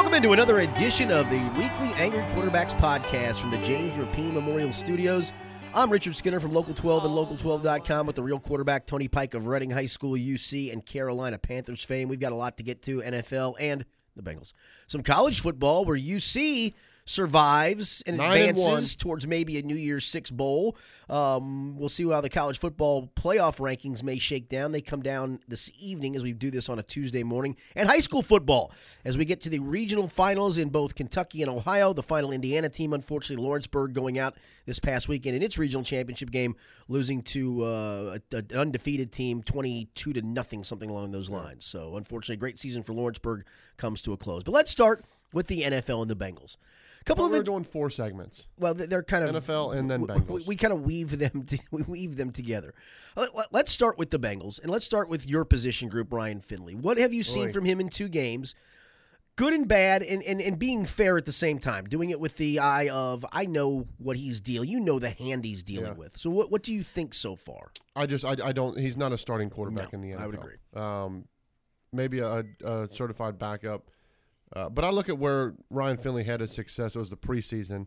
Welcome into another edition of the weekly Angry Quarterbacks podcast from the James Rapine Memorial Studios. I'm Richard Skinner from Local 12 and Local12.com with the real quarterback Tony Pike of Reading High School, UC, and Carolina Panthers fame. We've got a lot to get to NFL and the Bengals. Some college football where UC survives and Nine advances one. towards maybe a New Year's Six bowl. Um, we'll see how the college football playoff rankings may shake down. They come down this evening as we do this on a Tuesday morning. And high school football as we get to the regional finals in both Kentucky and Ohio. The final Indiana team, unfortunately, Lawrenceburg going out this past weekend in its regional championship game, losing to uh, an undefeated team, twenty-two to nothing, something along those lines. So, unfortunately, a great season for Lawrenceburg comes to a close. But let's start with the NFL and the Bengals. A couple of we're the doing four segments. well, they- they're kind of NFL and then Bengals. We, we kind of weave them. To, we weave them together. Let- let- Let's start with the Bengals, and let's start with your position group, Ryan Finley. What have you seen Oy. from him in two games? Good and bad, and, and, and being fair at the same time. Doing it with the eye of I know what he's dealing. You know the hand he's dealing Yeah. with. So what what do you think so far? I just I, I don't. He's not a starting quarterback No, in the NFL. I would agree. Um, maybe a, a certified backup, uh, but I look at where Ryan Finley had his success. It was the preseason,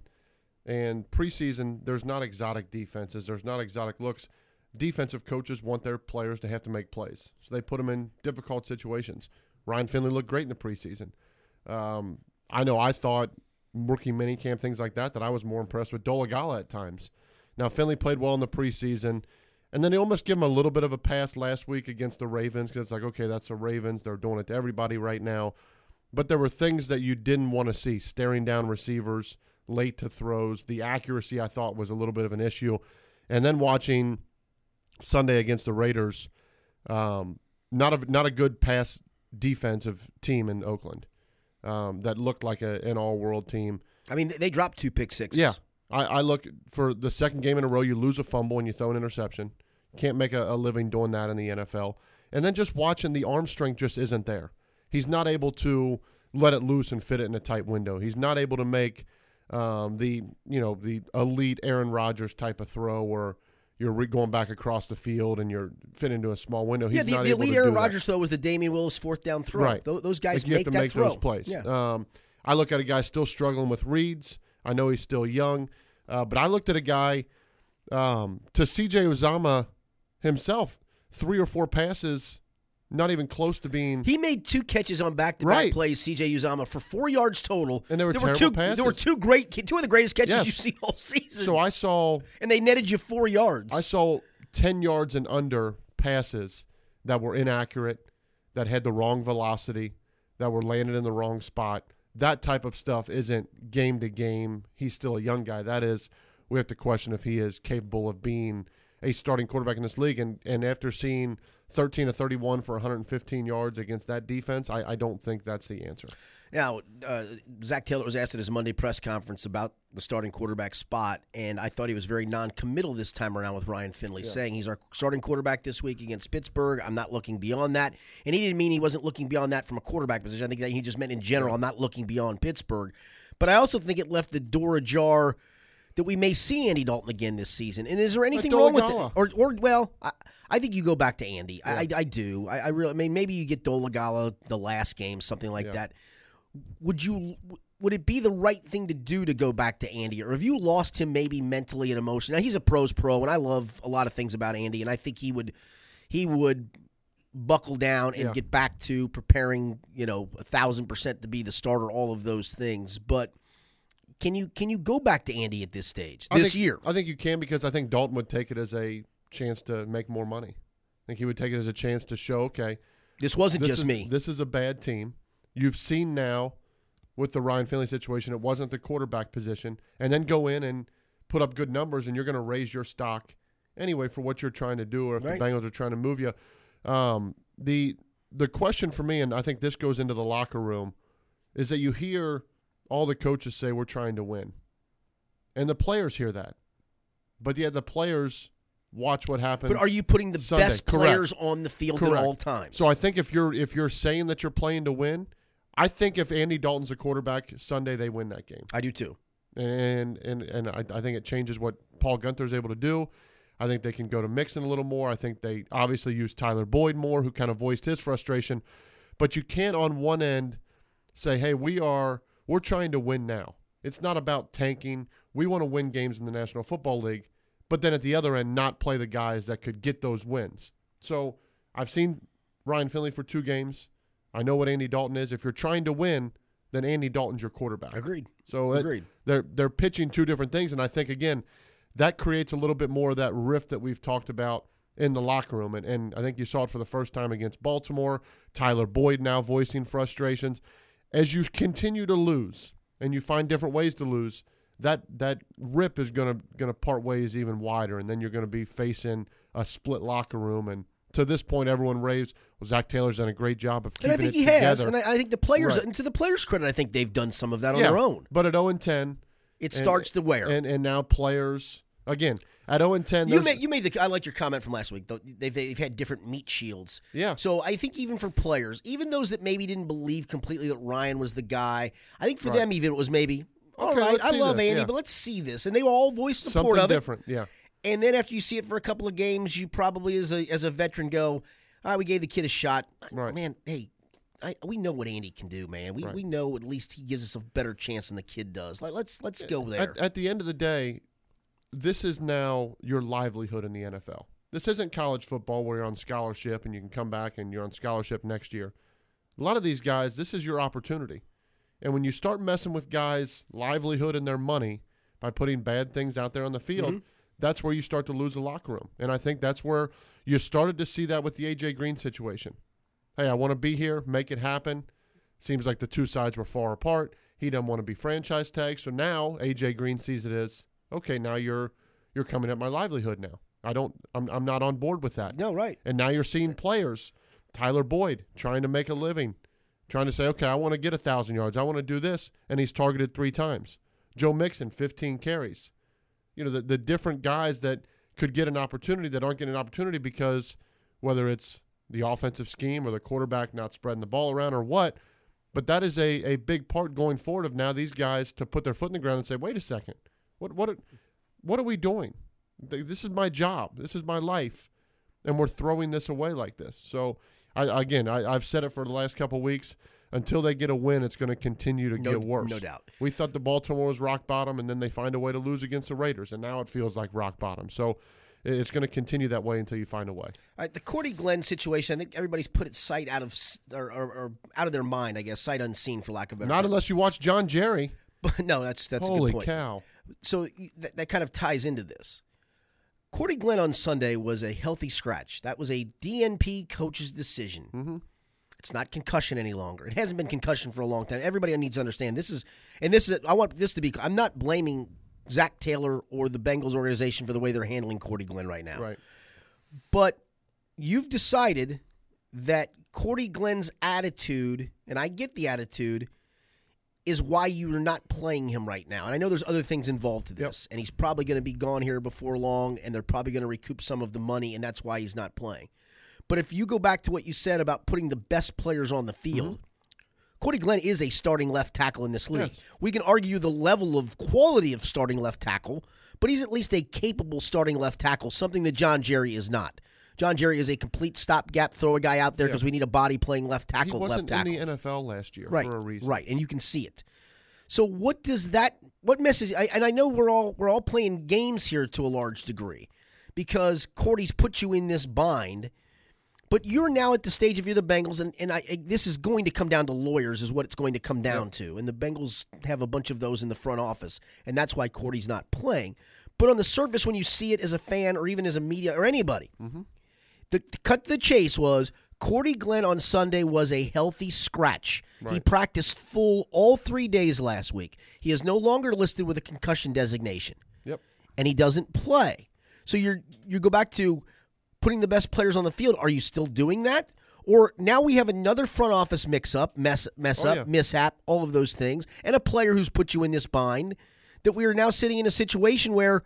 and preseason there's not exotic defenses. There's not exotic looks. Defensive coaches want their players to have to make plays, so they put them in difficult situations. Ryan Finley looked great in the preseason. Um, I know I thought rookie minicamp things like that that I was more impressed with Dolegala at times. Now Finley played well in the preseason, and then they almost give him a little bit of a pass last week against the Ravens because it's like, okay, that's the Ravens. They're doing it to everybody right now. But there were things that you didn't want to see: staring down receivers, late to throws. The accuracy I thought was a little bit of an issue, and then watching Sunday against the Raiders, um, not a not a good pass defensive team in Oakland um, that looked like a, an all world team. I mean, they dropped two pick sixes. Yeah, I, I look for the second game in a row. You lose a fumble and you throw an interception. Can't make a, a living doing that in the NFL. And then just watching the arm strength just isn't there. He's not able to let it loose and fit it in a tight window. He's not able to make um, the you know the elite Aaron Rodgers type of throw where you're re- going back across the field and you're fitting into a small window. He's yeah. The, the elite Aaron. Rodgers throw was the Damion Willis fourth down throw. Right. Tho- Those guys Like, you make have to that make throw. those plays. Yeah. Um, I look at a guy still struggling with reads. I know he's still young, uh, but I looked at a guy um, to CJ Uzomah himself, three or four passes, not even close to being. He made two catches on back-to-back Right. plays. C.J. Uzomah for four yards total, And they were there were two. passes. There were two great, two of the greatest catches Yes. you've seen all season. so I saw and they netted you four yards. I saw ten yards and under passes that were inaccurate, that had the wrong velocity, that were landed in the wrong spot. That type of stuff isn't game to game. He's still a young guy. That is, we have to question if he is capable of being a starting quarterback in this league. And and after seeing 13 to 31 for 115 yards against that defense, I, I don't think that's the answer. Now, uh, Zac Taylor was asked at his Monday press conference about the starting quarterback spot, and I thought he was very non-committal this time around with Ryan Finley, saying he's our starting quarterback this week against Pittsburgh. I'm not looking beyond that, and he didn't mean he wasn't looking beyond that from a quarterback position. I think that he just meant in general. I'm not looking beyond Pittsburgh, but I also think it left the door ajar that we may see Andy Dalton again this season. And is there anything wrong with it? Or, or well, I, I think you go back to Andy. I, I, I do. I, I really. I mean, maybe you get Dolegala the last game, something like Yeah. that would you would it be the right thing to do to go back to Andy, or have you lost him maybe mentally and emotionally? Now he's a pros pro, and I love a lot of things about Andy, and I think he would he would buckle down and Yeah. get back to preparing, you know, a thousand percent to be the starter, all of those things. But can you can you go back to Andy at this stage I this think- year? I think you can because I think Dalton would take it as a chance to make more money. I think he would take it as a chance to show, okay, This wasn't this just is, me. This is a bad team. You've seen now with the Ryan Finley situation, it wasn't the quarterback position, and then go in and put up good numbers, and you're going to raise your stock anyway for what you're trying to do, or if Right. the Bengals are trying to move you. Um, the the question for me, and I think this goes into the locker room, is that you hear all the coaches say we're trying to win, and the players hear that, but yet the players watch what happens. but are you putting the Sunday. best Correct. players on the field at Correct. all times? So I think if you're if you're saying that you're playing to win, I think if Andy Dalton's a quarterback Sunday, they win that game. I do too. And and and I, I think it changes what Paul Guenther's able to do. I think they can go to Mixon a little more. I think they obviously use Tyler Boyd more, who kind of voiced his frustration. But you can't on one end say, "Hey, we are we're trying to win now. It's not about tanking. We want to win games in the National Football League, but then at the other end not play the guys that could get those wins." So, I've seen Ryan Finley for two games. I know what Andy Dalton is. If you're trying to win, then Andy Dalton's your quarterback. Agreed. So it, Agreed. they're they're pitching two different things, and I think again that creates a little bit more of that rift that we've talked about in the locker room, and, and I think you saw it for the first time against Baltimore. Tyler Boyd now voicing frustrations as you continue to lose, and you find different ways to lose. That that rip is gonna gonna part ways even wider, and then you're gonna be facing a split locker room and to this point, everyone raves. Well, Zac Taylor's done a great job of keeping And I think he together. has, and I, I think the players, Right. and to the players' credit, I think they've done some of that on yeah, their own. But at 0 and 10, It and- starts to wear. and and now players again at 0 and 10. you made you made the. I like your comment from last week. though. They've they've had different meat shields. Yeah. So I think even for players, even those that maybe didn't believe completely that Ryan was the guy, I think for Right. them even it was maybe. All Okay, right, let's I see love this, Andy, yeah. but let's see this, and they were all voiced support something of it. different. Yeah. And then after you see it for a couple of games, you probably as a as a veteran go, ah, we gave the kid a shot. Right. Man, hey, I, we know what Andy can do, man. We Right. we know at least he gives us a better chance than the kid does. Like let's let's go there. At, at the end of the day, this is now your livelihood in the NFL. This isn't college football where you're on scholarship and you can come back and you're on scholarship next year. A lot of these guys, this is your opportunity. And when you start messing with guys' livelihood and their money by putting bad things out there on the field, mm-hmm. that's where you start to lose the locker room. And I think that's where you started to see that with the AJ Green situation. Hey, I want to be here, make it happen. Seems like the two sides were far apart. He doesn't want to be franchise tagged. So now AJ Green sees it as okay. Now you're you're coming at my livelihood. Now I don't. I'm I'm not on board with that. no, right. And now you're seeing players, Tyler Boyd, trying to make a living, trying to say, okay, I want to get a thousand yards. I want to do this, and he's targeted three times. Joe Mixon, 15 carries. You know the the different guys that could get an opportunity that aren't getting an opportunity because whether it's the offensive scheme or the quarterback not spreading the ball around or what. But that is a, a big part going forward of now these guys to put their foot in the ground and say, wait a second, what what are, what are we doing? This is my job. This is my life, and we're throwing this away like this. So, I, again, I, I've said it for the last couple of weeks. Until they get a win, it's going to continue to No- get worse. no doubt. We thought the Baltimore was rock bottom, and then they find a way to lose against the Raiders, and now it feels like rock bottom. So, it's going to continue that way until you find a way. All right, the Cordy Glenn situation. I think everybody's put it sight out of or, or, or out of their mind. I guess sight unseen, for lack of a better. Not term. unless you watch John Jerry. But no, that's that's a Holy good point. cow! So that, that kind of ties into this. Cordy Glenn on Sunday was a healthy scratch. That was a DNP coach's decision. Mm-hmm. It's not concussion any longer. It hasn't been concussion for a long time. Everybody needs to understand this is, and this is. I want this to be. I'm not blaming Zac Taylor or the Bengals organization for the way they're handling Cordy Glenn right now. Right. But you've decided that Cordy Glenn's attitude, and I get the attitude, is why you're not playing him right now. And I know there's other things involved to this, and he's probably going to be gone here before long, and they're probably going to recoup some of the money, and that's why he's not playing. But if you go back to what you said about putting the best players on the field, mm-hmm. Cordy Glenn is a starting left tackle in this league. Yes. We can argue the level of quality of starting left tackle, but he's at least a capable starting left tackle, something that John Jerry is not. John Jerry is a complete stopgap, throw a guy out there because we need a body playing left tackle. He wasn't left tackle. in the NFL last year right, for a reason. right, and you can see it. So what does that? What message? I, and I know we're all we're all playing games here to a large degree because Cordy's put you in this bind. But you're now at the stage if you're the Bengals, and, and I, I- this is going to come down to lawyers, is what it's going to come down to. And the Bengals have a bunch of those in the front office, and that's why Cordy's not playing. But on the surface, when you see it as a fan or even as a media or anybody, mm-hmm. The, cut to the chase was Cordy Glenn on Sunday was a healthy scratch. He practiced full all three days last week. He is no longer listed with a concussion designation Yep. and he doesn't play. So you're you go back to putting the best players on the field. Are you still doing that? Or now we have another front office mix up, mess mess Oh, up, yeah. mishap, all of those things, and a player who's put you in this bind that we are now sitting in a situation where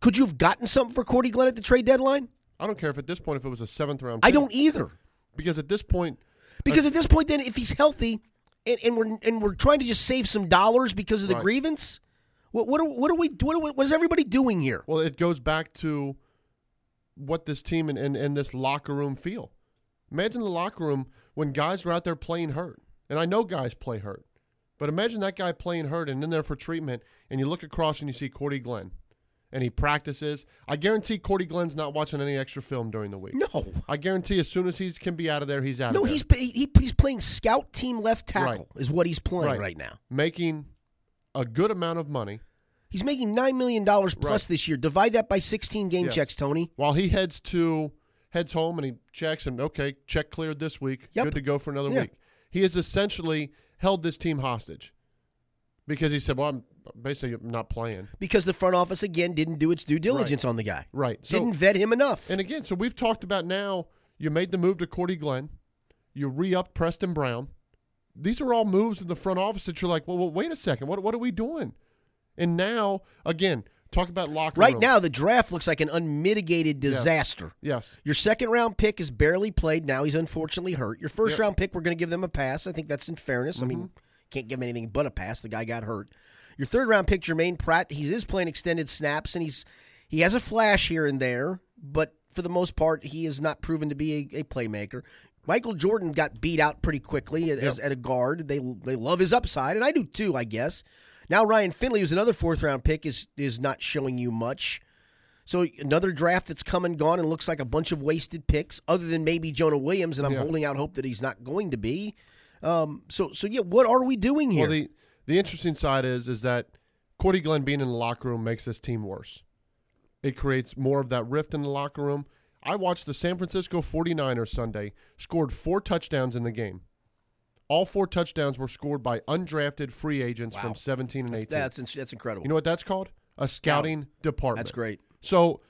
could you have gotten something for Cordy Glenn at the trade deadline? I don't care if at this point if it was a seventh round. I don't either. because at this point, Because uh, at this point, then, if he's healthy, and, and we're and we're trying to just save some dollars because of the Right. grievance, what what are, what are we what, are what is everybody doing here? well, it goes back to what this team and, and, and this locker room feel. Imagine the locker room when guys are out there playing hurt And I know guys play hurt. But imagine that guy playing hurt and in there for treatment, and you look across and you see Cordy Glenn, and he practices. I guarantee Cordy Glenn's not watching any extra film during the week. No. I guarantee as soon as he can be out of there, he's out No, of there. he's he, he's playing scout team left tackle is what he's playing Right. right now. making a good amount of money He's making nine million dollars plus this year. Divide that by sixteen game Yes. checks, Tony. while he heads to heads home and he checks and okay, check cleared this week, Yep. good to go for another Yeah. week. He has essentially held this team hostage because he said, "Well, I'm basically not playing." Because the front office again didn't do its due diligence on the guy. Right. So didn't vet him enough. And again, so we've talked about now. You made the move to Cordy Glenn. You re-up Preston Brown. These are all moves in the front office that you're like, well, well wait a second. What what are we doing? And now, again, talk about locker right room. now, the draft looks like an unmitigated disaster. Yes. Your second round pick is barely played. Now he's unfortunately hurt. Your first Yep. Mm-hmm. round pick, we're going to give them a pass. I think that's in fairness. I mean, can't give him anything but a pass. The guy got hurt. Your third round pick, Germaine Pratt, he is playing extended snaps, and he's he has a flash here and there, but for the most part, he has not proven to be a, a playmaker. Michael Jordan got beat out pretty quickly as, at a guard. They they love his upside, and I do too, I guess. Now Ryan Finley, who's another fourth round pick, is is not showing you much. So another draft that's come and gone and looks like a bunch of wasted picks, other than maybe Jonah Williams, and I'm Yeah. holding out hope that he's not going to be. Um, so so yeah, what are we doing here? Well, the the interesting side is is that Cordy Glenn being in the locker room makes this team worse. It creates more of that rift in the locker room. I watched the San Francisco 49ers Sunday, scored four touchdowns in the game. All four touchdowns were scored by undrafted free agents Wow. from 17 and 18. that's that's incredible. you know what that's called? A scouting department. that's great. So,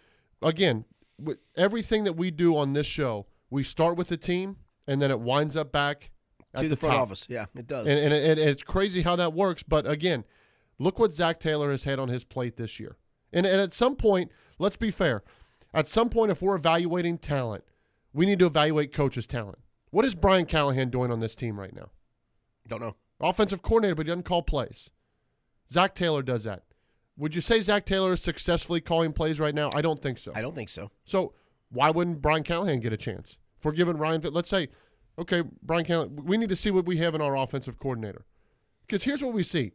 again, with everything that we do on this show, we start with the team, and then it winds up back at to the, front top. office, yeah, it does. And, and, it, it's crazy how that works. But again, look what Zac Taylor has had on his plate this year. And, and at some point, let's be fair. At some point, if we're evaluating talent, we need to evaluate coaches' talent. What is Brian Callahan doing on this team right now? Don't know. Offensive coordinator, but he doesn't call plays. Zac Taylor does that. Would you say Zac Taylor is successfully calling plays right now? I don't think so. I don't think so. So why wouldn't Brian Callahan get a chance? If we're giving Ryan, let's say, okay, Brian Kelly, we need to see what we have in our offensive coordinator. Because here's what we see.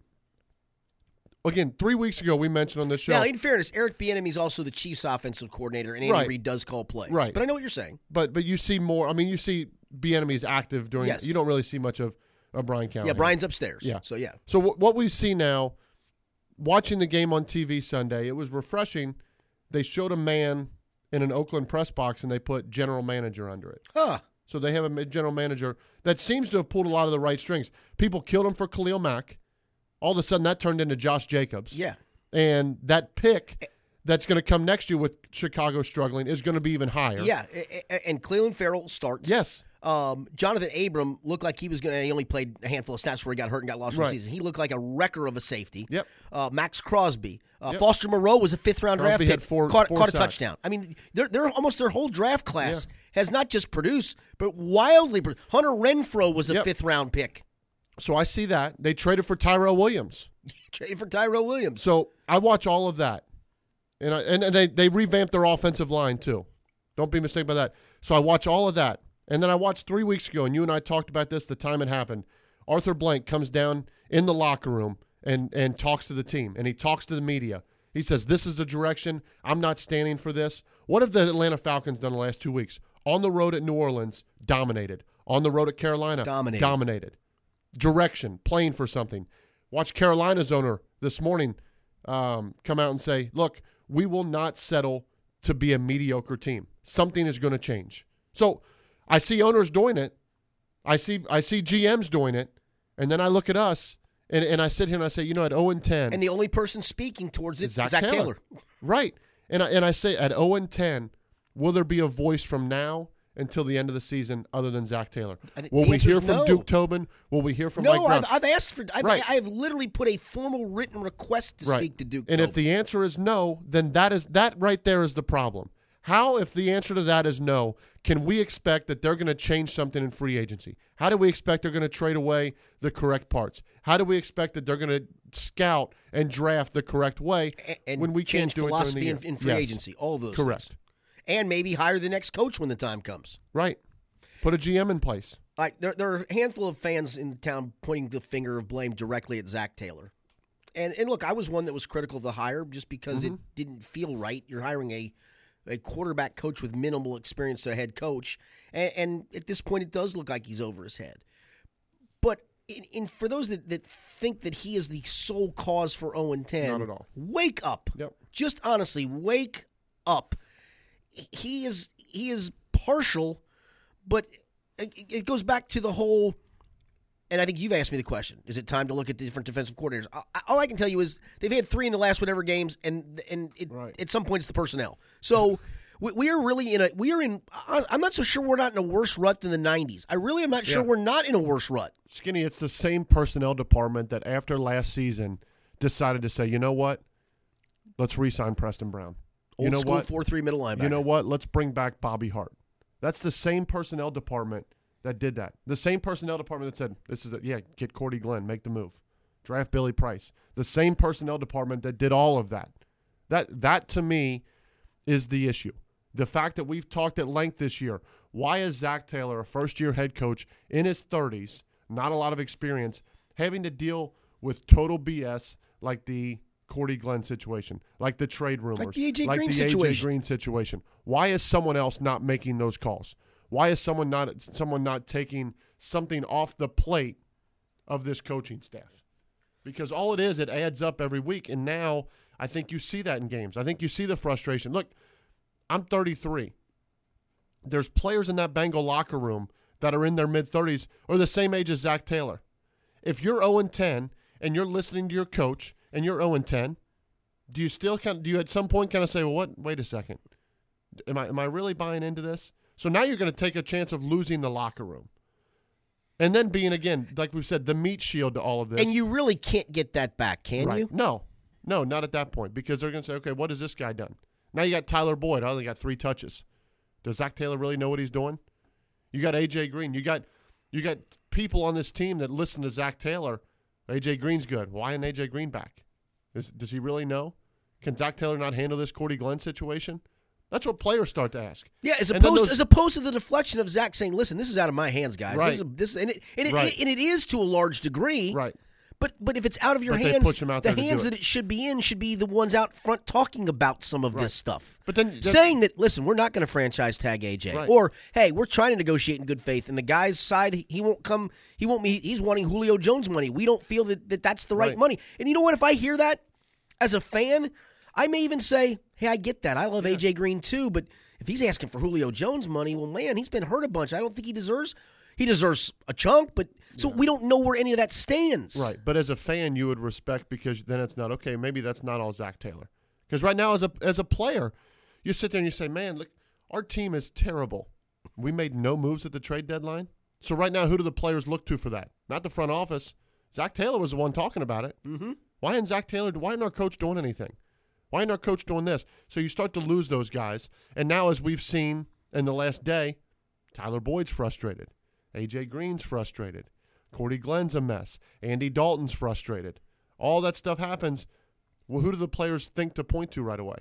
Again, three weeks ago, we mentioned on this show, Now, in fairness, Eric Bieniemy is also the Chiefs' offensive coordinator, and Andy Right. Reid does call plays. Right. But I know what you're saying. but but you see more. I mean, you see Bieniemy is active during. Yes. You don't really see much of, of Brian Callahan. Yeah, Brian's upstairs. Yeah. So yeah, So wh- what we see now, watching the game on TV Sunday, it was refreshing. They showed a man in an Oakland press box, and they put general manager under it. huh? So they have a general manager that seems to have pulled a lot of the right strings. People killed him for Khalil Mack. All of a sudden, that turned into Josh Jacobs. Yeah. And that pick that's going to come next year with Chicago struggling is going to be even higher. Yeah, and Clelin Ferrell starts. Yes. Um, Johnathan Abram looked like he was going to. He only played a handful of snaps before he got hurt and got lost for the season. He looked like a wrecker of a safety. Yep. Uh, Maxx Crosby, uh, Yep. Foster Moreau was a fifth round draft pick. had four- caught, four caught a touchdown. I mean, they're, they're almost their whole draft class has not just produced, but wildly. Pro- Hunter Renfrow was a Yep. fifth round pick. So I see that. They traded for Tyrell Williams. Traded for Tyrell Williams. So I watch all of that. And, I, and, and they, they revamped their offensive line too. Don't be mistaken by that. So I watch all of that. And then I watched three weeks ago, and you and I talked about this the time it happened. Arthur Blank comes down in the locker room and, and talks to the team, and he talks to the media. He says, This is the direction. I'm not standing for this. What have the Atlanta Falcons done the last two weeks? On the road at New Orleans, dominated. On the road at Carolina, Dominated. dominated. Direction, playing for something. Watch Carolina's owner this morning um, come out and say, look, we will not settle to be a mediocre team. Something is going to change. So I see owners doing it. I see I see GMs doing it. And then I look at us and, and I sit here and I say, you know, at 0 and 10, And the only person speaking towards it is Zac Zac, Taylor. Taylor. right. And I, and I say at 0 and 10, will there be a voice from now until the end of the season other than Zac Taylor? Will we hear from no. Duke Tobin? Will we hear from Mike No, Brown? I've, I've asked for. I've, Right. I have literally put a formal written request to right. speak to Duke. And if the answer is no, then that is that right there is the problem. How, if the answer to that is no, can we expect that they're going to change something in free agency? How do we expect they're going to trade away the correct parts? How do we expect that they're going to scout and draft the correct way A- and when we change can't do philosophy it during the in, year? in free Yes. agency, all of those Correct. things. And maybe hire the next coach when the time comes. Right. Put a GM in place. like there, there are a handful of fans in town pointing the finger of blame directly at Zac Taylor. And and look, I was one that was critical of the hire just because it mm-hmm. didn't feel right. You're hiring a a quarterback coach with minimal experience to a head coach, and, and at this point, it does look like he's over his head. But in, in for those that, that think that he is the sole cause for 0 and 10, Not at all. wake up. Yep. Just honestly, wake up. He is he is partial, but it, it goes back to the whole. And I think you've asked me the question: Is it time to look at the different defensive coordinators? All I can tell you is they've had three in the last whatever games, and and it, Right. at some point it's the personnel. So we, we are really in a we are in. I'm not so sure we're not in a worse rut than the '90s. I really am not sure Yeah. we're not in a worse rut. Skinny, it's the same personnel department that after last season decided to say, you know what? Let's re-sign Preston Brown. Old you know school what? four three middle linebacker. You know what? Let's bring back Bobby Hart. That's the same personnel department that did that. The same personnel department that said, "This is it. Yeah, get Cordy Glenn, make the move, draft Billy Price." The same personnel department that did all of that. That that to me is the issue. The fact that we've talked at length this year. Why is Zac Taylor, a first-year head coach in his 30s, not a lot of experience, having to deal with total BS like the Cordy Glenn situation, like the trade rumors, the A.J. like Green the AJ situation. Green situation. Why is someone else not making those calls? Why is someone not someone not taking something off the plate of this coaching staff? Because all it is, it adds up every week. And now I think you see that in games. I think you see the frustration. Look, I'm 33. There's players in that Bengal locker room that are in their mid 30s or the same age as Zac Taylor. If you're 0 10 and you're listening to your coach and you're 0 and 10, do you still kind of, do you at some point kind of say, well, what? Wait a second. Am I am I really buying into this? So now you're going to take a chance of losing the locker room. And then being again, like we've said, the meat shield to all of this. And you really can't get that back, can right. you? No. No, not at that point. Because they're going to say, okay, what has this guy done? Now you got Tyler Boyd. I only got three touches. Does Zac Taylor really know what he's doing? You got AJ Green. You got you got people on this team that listen to Zac Taylor. AJ Green's good. Why isn't AJ Green back? Is, does he really know? Can Zac Taylor not handle this Cordy Glenn situation? That's what players start to ask. Yeah, as opposed those- as opposed to the deflection of Zac saying, "Listen, this is out of my hands, guys. Right. This is this and it and it, Right. and it is to a large degree. Right. But but if it's out of your But hands, push him out the there to do hands that it should be in should be the ones out front talking about some of this stuff. But then- saying that, listen, we're not going to franchise tag AJ, Right. or hey, we're trying to negotiate in good faith, and the guy's side, he- won't come. He won't. Be, he's wanting Julio Jones money. We don't feel that, that that's the right, Right. money. And you know what? If I hear that as a fan, I may even say, hey, I get that. I love AJ Green too, but if he's asking for Julio Jones money, well, man, he's been hurt a bunch. I don't think he deserves. He deserves a chunk, but so we don't know where any of that stands. Right. But as a fan, you would respect because then it's not okay. Maybe that's not all Zac Taylor. Because right now, as a as a player, you sit there and you say, "Man, look, our team is terrible. We made no moves at the trade deadline. So right now, who do the players look to for that? Not the front office. Zac Taylor was the one talking about it. Mm-hmm. Why isn't Zac Taylor? Why isn't our coach doing anything? Why isn't our coach doing this? So you start to lose those guys. And now, as we've seen in the last day, Tyler Boyd's frustrated. AJ Green's frustrated. Cordy Glenn's a mess. Andy Dalton's frustrated. All that stuff happens. Well, who do the players think to point to right away?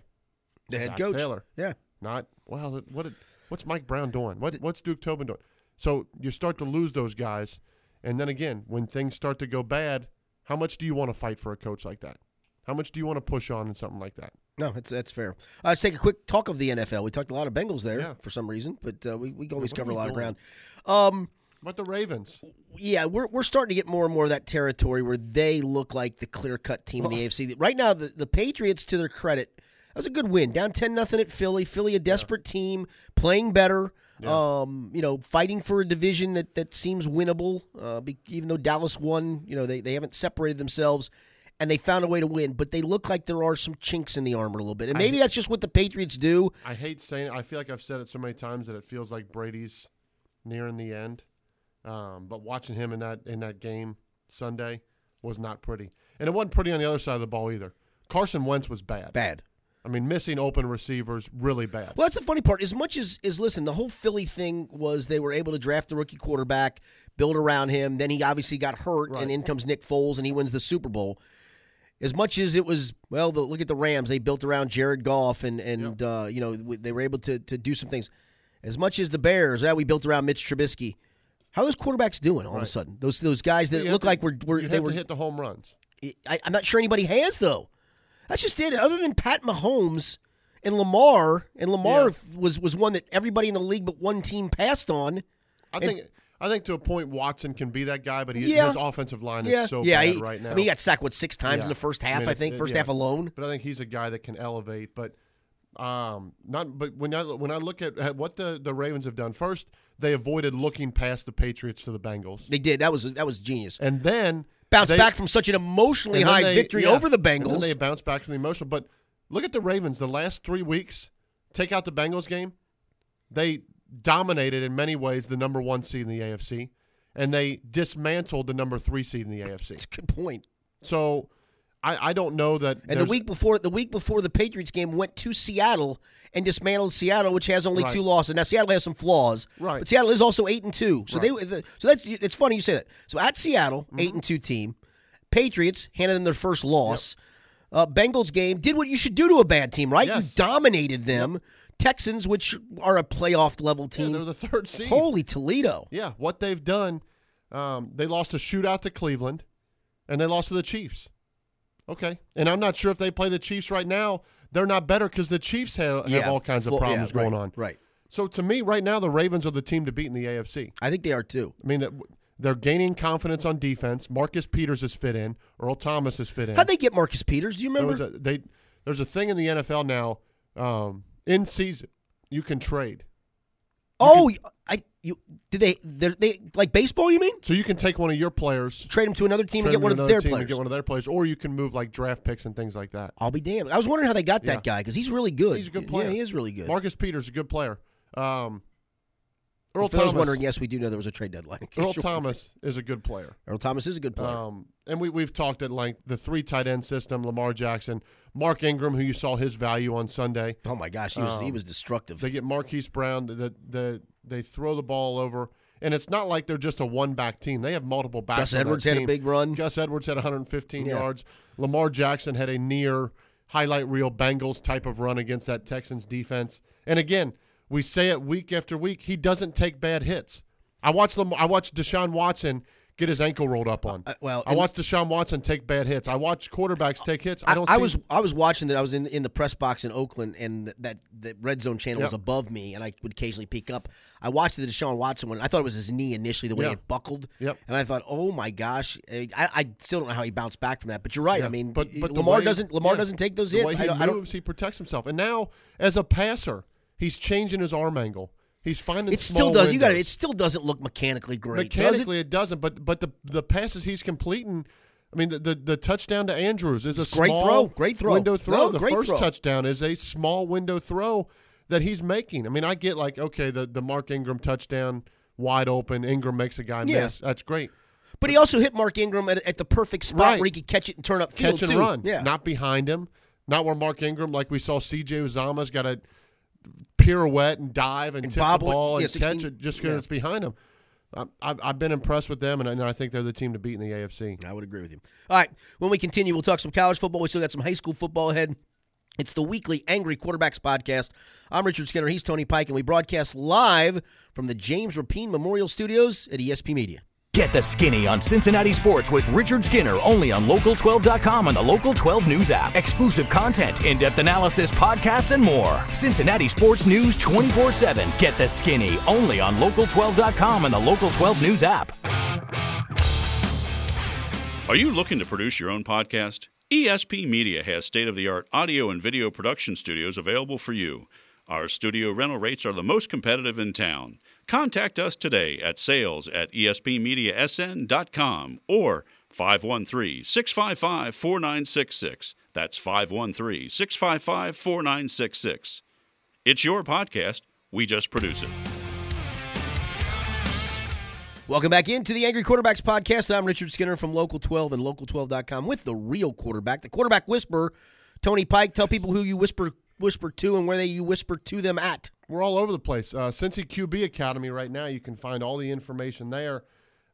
The head Zac coach. Taylor. Yeah. Not well. What? What's Mike Brown doing? What? What's Duke Tobin doing? So you start to lose those guys, and then again, when things start to go bad, how much do you want to fight for a coach like that? How much do you want to push on in something like that? No, that's that's fair. Uh, let's take a quick talk of the NFL. We talked a lot of Bengals there Yeah. for some reason, but uh, we we always are cover a lot of ground. Um, What the Ravens? yeah, we're we're starting to get more and more of that territory where they look like the clear cut team in the AFC. Right now, the, the Patriots, to their credit, that was a good win. Down ten nothing at Philly. Philly, a desperate team, playing better. Um, you know, fighting for a division that, that seems winnable. Uh, be, even though Dallas won, you know they, they haven't separated themselves, and they found a way to win. But they look like there are some chinks in the armor a little bit, and maybe that's just what the Patriots do. I hate saying. It. I feel like I've said it so many times that it feels like Brady's nearing the end. Um, but watching him in that in that game Sunday was not pretty, and it wasn't pretty on the other side of the ball either. Carson Wentz was bad. Bad. I mean, missing open receivers really bad. Well, that's the funny part. As much as is listen, the whole Philly thing was they were able to draft the rookie quarterback, build around him. Then he obviously got hurt, Right. and in comes Nick Foles, and he wins the Super Bowl. As much as it was, well, the, look at the Rams. They built around Jared Goff, and and uh, you know they were able to to do some things. As much as the Bears, yeah, we built around Mitch Trubisky. How are those quarterbacks doing all of a sudden? Those those guys that You look to- like were, they were. hit the home runs. I, I'm not sure anybody has though. That's just it. Other than Pat Mahomes and Lamar, and Lamar Yeah. was was one that everybody in the league but one team passed on. I think I think to a point Watson can be that guy, but he, Yeah. his offensive line Yeah, is so yeah. bad he, right now. I mean, he got sacked what six times in the first half. I, mean, it's- think first half alone. but I think he's a guy that can elevate. But um, not. But when I when I look at, at what the the Ravens have done, first they avoided looking past the Patriots to the Bengals, They did. That was that was genius. and then Bounced they- back from such an emotionally high they- victory yeah, over the and then Bengals. they bounced back from the emotional. But look at the Ravens. The last three weeks, take out the Bengals game, they dominated in many ways the number one seed in the AFC, and they dismantled the number three seed in the AFC. That's a good point. So I, I don't know that. And the week before the week before the Patriots game went to Seattle and dismantled Seattle, which has only Right. two losses. Now Seattle has some flaws, Right. But Seattle is also eight and two. So Right. they the, so that's it's funny you say that. So at Seattle, eight Mm-hmm. and two team, Patriots handed them their first loss. Uh, Bengals game did what you should do to a bad team, right? Yes. You dominated them. Texans, which are a playoff level yeah, team, they're the third seed. holy Toledo. Yeah, what they've done, um, they lost a shootout to Cleveland, and they lost to the Chiefs. Okay, and I'm not sure if they play the Chiefs right now. They're not better because the Chiefs have, have Yeah, all kinds full- of problems yeah, right, going on. Right. So to me, right now, the Ravens are the team to beat in the AFC. I think they are too. I mean, they're gaining confidence on defense. Marcus Peters has fit in. Earl Thomas has fit in. How'd they get Marcus Peters? Do you remember? was a, they, there's a thing in the NFL now. Um, in season, you can trade. oh, I you did they they're- they like baseball? You mean? So you can take one of your players, trade them to another team and get one of their players. and get one of their players, or you can move like draft picks and things like that. I'll be damned. I was wondering how they got that Yeah. guy because he's really good. He's a good player. Yeah, he is really good. Marcus Peters, a good player. Um, Earl For those Thomas. wondering, yes, we do know there was a trade deadline. Earl you're Thomas is a good player. Earl Thomas is a good player. Um, and we, we've talked at length the three tight end system, Lamar Jackson, Mark Ingram, who you saw his value on Sunday. oh my gosh, he was he um, was destructive. They get Marquise Brown. The, the, they throw the ball over. And it's not like they're just a one back team. They have multiple backs. Gus Edwards had a big run. Gus Edwards had 115 Yeah. yards. Lamar Jackson had a near highlight reel Bengals type of run against that Texans defense. And again, we say it week after week. He doesn't take bad hits. I watched Lam- I watched Deshaun Watson get his ankle rolled up on. Uh, well, I watched Deshaun Watson take bad hits. I watched quarterbacks take hits. I I, don't. I see, was I was watching that. I was in in the press box in Oakland, and that that the red zone channel was above me, and I would occasionally peek up. I watched the Deshaun Watson one. I thought it was his knee initially, the way Yeah. it buckled. Yep. And I thought, oh my gosh, I, I still don't know how he bounced back from that. But you're right. Yeah, I mean, but, but Lamar way- doesn't Lamar yeah, doesn't take those hits. he I don't, I don't- he protects himself. And now, as a passer, he's changing his arm angle. He's finding it small still does. You got it. It still doesn't look mechanically great. does it? Mechanically, it? doesn't. But but the the passes he's completing. I mean, the the, the touchdown to Andrews is a It's great small throw, great throw. window throw. No, the first throw. touchdown is a small window throw that he's making. I mean, I get like okay, the the Mark Ingram touchdown wide open. Ingram makes a guy Yeah. miss. That's great. But he also hit Mark Ingram at, at the perfect spot Right. where he could catch it and turn up field Catch and too. run. Yeah. Not behind him. Not where Mark Ingram, like we saw C.J. Uzomah's got a pirouette and dive and, And tip bobble the ball Yeah, and 16 catch it just because yeah. it's behind him. I, I've, I've been impressed with them, and I, and I think they're the team to beat in the AFC. I would agree with you. All right, when we continue, we'll talk some college football. We still got some high school football ahead. It's the weekly Angry Quarterbacks podcast. I'm Richard Skinner. He's Tony Pike, and we broadcast live from the James Rapine Memorial Studios at ESP Media. Get the skinny on Cincinnati sports with Richard Skinner only on Local12.com and the Local 12 News app. Exclusive content, in depth analysis, podcasts, and more. Cincinnati sports news 24 7. Get the skinny only on Local12.com and the Local 12 News app. Are you looking to produce your own podcast? ESP Media has state of the art audio and video production studios available for you. Our studio rental rates are the most competitive in town. Contact us today at sales at espmediasn.com or 513 655 4966. That's 513 655 4966. It's your podcast. We just produce it. Welcome back into the Angry Quarterbacks podcast. I'm Richard Skinner from Local 12 and Local12.com with the real quarterback, the quarterback whisperer, Tony Pike. Tell people who you whisper whisper to and where they you whisper to them at. We're all over the place. Uh, Cincy QB Academy right now, you can find all the information there.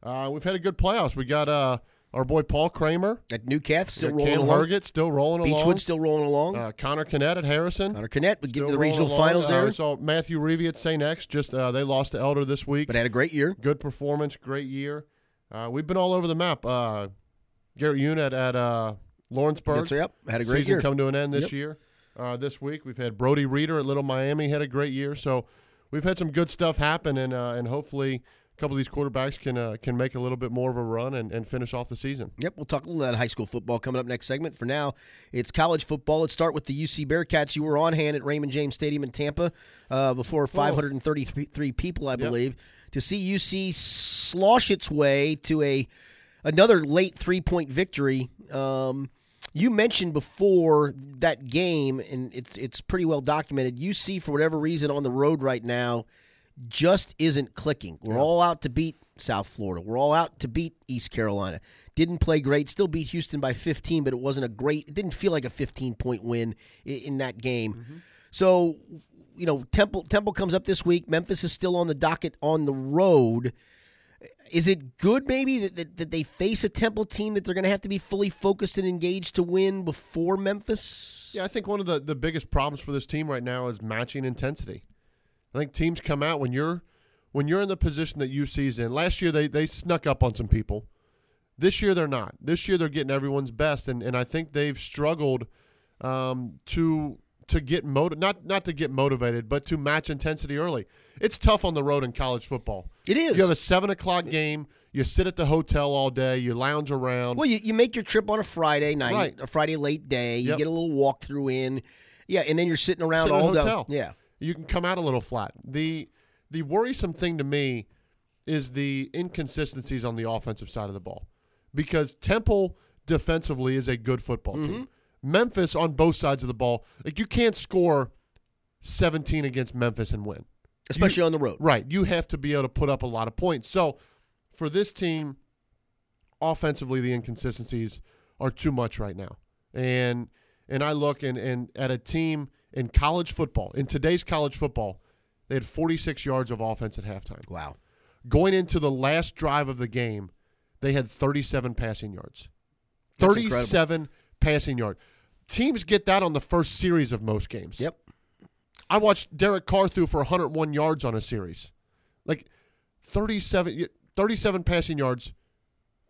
Uh, we've had a good playoffs. We got uh, our boy Paul Kramer, At Newcath, still rolling Cam along. Herget still rolling along. Beechwood still rolling along. uh, Connor Kinnett at Harrison. Connor Connett was getting to the regional along. finals Uh, there, so Matthew Reevy at St. X, just uh, they lost to Elder this week. but had a great year. Good performance, great year. Uh, we've been all over the map. Uh, Garrett Unit at uh, Lawrenceburg. That's, yep, had a great season year. come to an end this Yep. year. Uh, this week we've had Brody Reeder at Little Miami had a great year. So we've had some good stuff happen, and uh, and hopefully a couple of these quarterbacks can uh, can make a little bit more of a run and, and finish off the season. Yep, we'll talk a little about high school football coming up next segment. For now, it's college football. Let's start with the UC Bearcats. You were on hand at Raymond James Stadium in Tampa uh, before 533 people, I believe, to see UC slosh its way to a another late three point victory. Um, you mentioned before that game, and it's it's pretty well documented. UC, for whatever reason, on the road right now, just isn't clicking. We're all out to beat South Florida. We're all out to beat East Carolina. Didn't play great. Still beat Houston by 15, but it wasn't a great. It didn't feel like a 15 point win in, in that game. Mm-hmm. So, you know, Temple Temple comes up this week. Memphis is still on the docket on the road. Is it good maybe that, that, that they face a Temple team that they're going to have to be fully focused and engaged to win before Memphis? Yeah, I think one of the, the biggest problems for this team right now is matching intensity. I think teams come out when you're when you're in the position that UC's in. Last year they they snuck up on some people. This year they're not. This year they're getting everyone's best, and, and I think they've struggled um, to to get motiv- not not to get motivated, but to match intensity early. It's tough on the road in college football. It is. You have a seven o'clock game. You sit at the hotel all day. You lounge around. Well, you, you make your trip on a Friday night, Right. a Friday late day. You Yep. get a little walkthrough in. Yeah, and then you're sitting around Sit in a all day. hotel. Yeah. you can come out a little flat. The the worrisome thing to me is the inconsistencies on the offensive side of the ball. Because Temple defensively is a good football Mm-hmm. team. Memphis on both sides of the ball, like you can't score 17 against Memphis and win. Especially on the road. Right. You have to be able to put up a lot of points. So for this team, offensively, the inconsistencies are too much right now. And and I look and, and at a team in college football, in today's college football, they had 46 yards of offense at halftime. Wow. Going into the last drive of the game, they had 37 passing yards. That's 37 passing yard. Teams get that on the first series of most games. Yep. I watched Derek Carr threw for 101 yards on a series. Like 37, 37 passing yards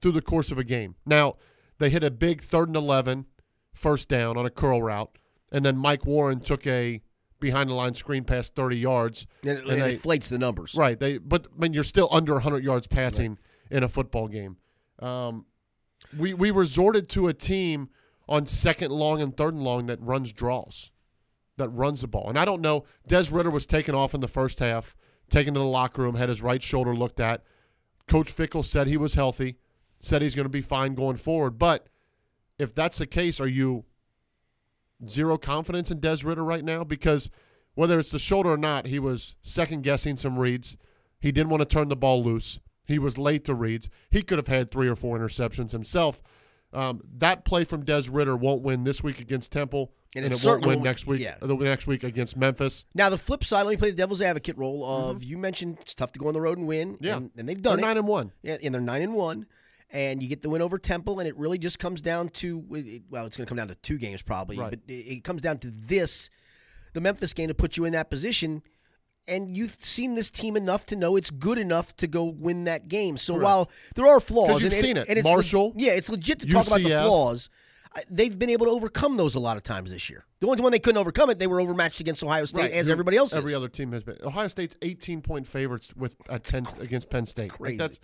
through the course of a game. Now, they hit a big third and 11 first down on a curl route, and then Mike Warren took a behind the line screen pass 30 yards. And it, And it they- inflates the numbers. Right. They but I mean you're still under 100 yards passing in a football game. Um, we we resorted to a team on second long and third and long that runs draws, that runs the ball. And I don't know. Des Ridder was taken off in the first half, taken to the locker room, had his right shoulder looked at. Coach Fickell said he was healthy, said he's going to be fine going forward. But if that's the case, are you zero confidence in Des Ridder right now? Because whether it's the shoulder or not, he was second guessing some reads. He didn't want to turn the ball loose. He was late to reads. He could have had three or four interceptions himself. Um, that play from Des Ridder won't win this week against Temple, And and, it won't win next week. yeah. The next week against Memphis. Now the flip side, let me play the devil's advocate role of you mentioned it's tough to go on the road and win. Mm-hmm. Yeah. And, and they've They're done it. nine and one. Yeah, and they're nine and one, and you get the win over Temple, and it really just comes down to well, it's going to come down to two games probably, Right. but it comes down to this, the Memphis game to put you in that position, and you've seen this team enough to know it's good enough to go win that game. So while there are flaws, you've and, seen it. and it's Marshall, yeah, it's legit to talk about the flaws. They've been able to overcome those a lot of times this year. The only one they couldn't overcome it, they were overmatched against Ohio State, as Who- everybody else Every is. other team has been. Ohio State's 18 point favorites with at 10 against Penn State. Like, that's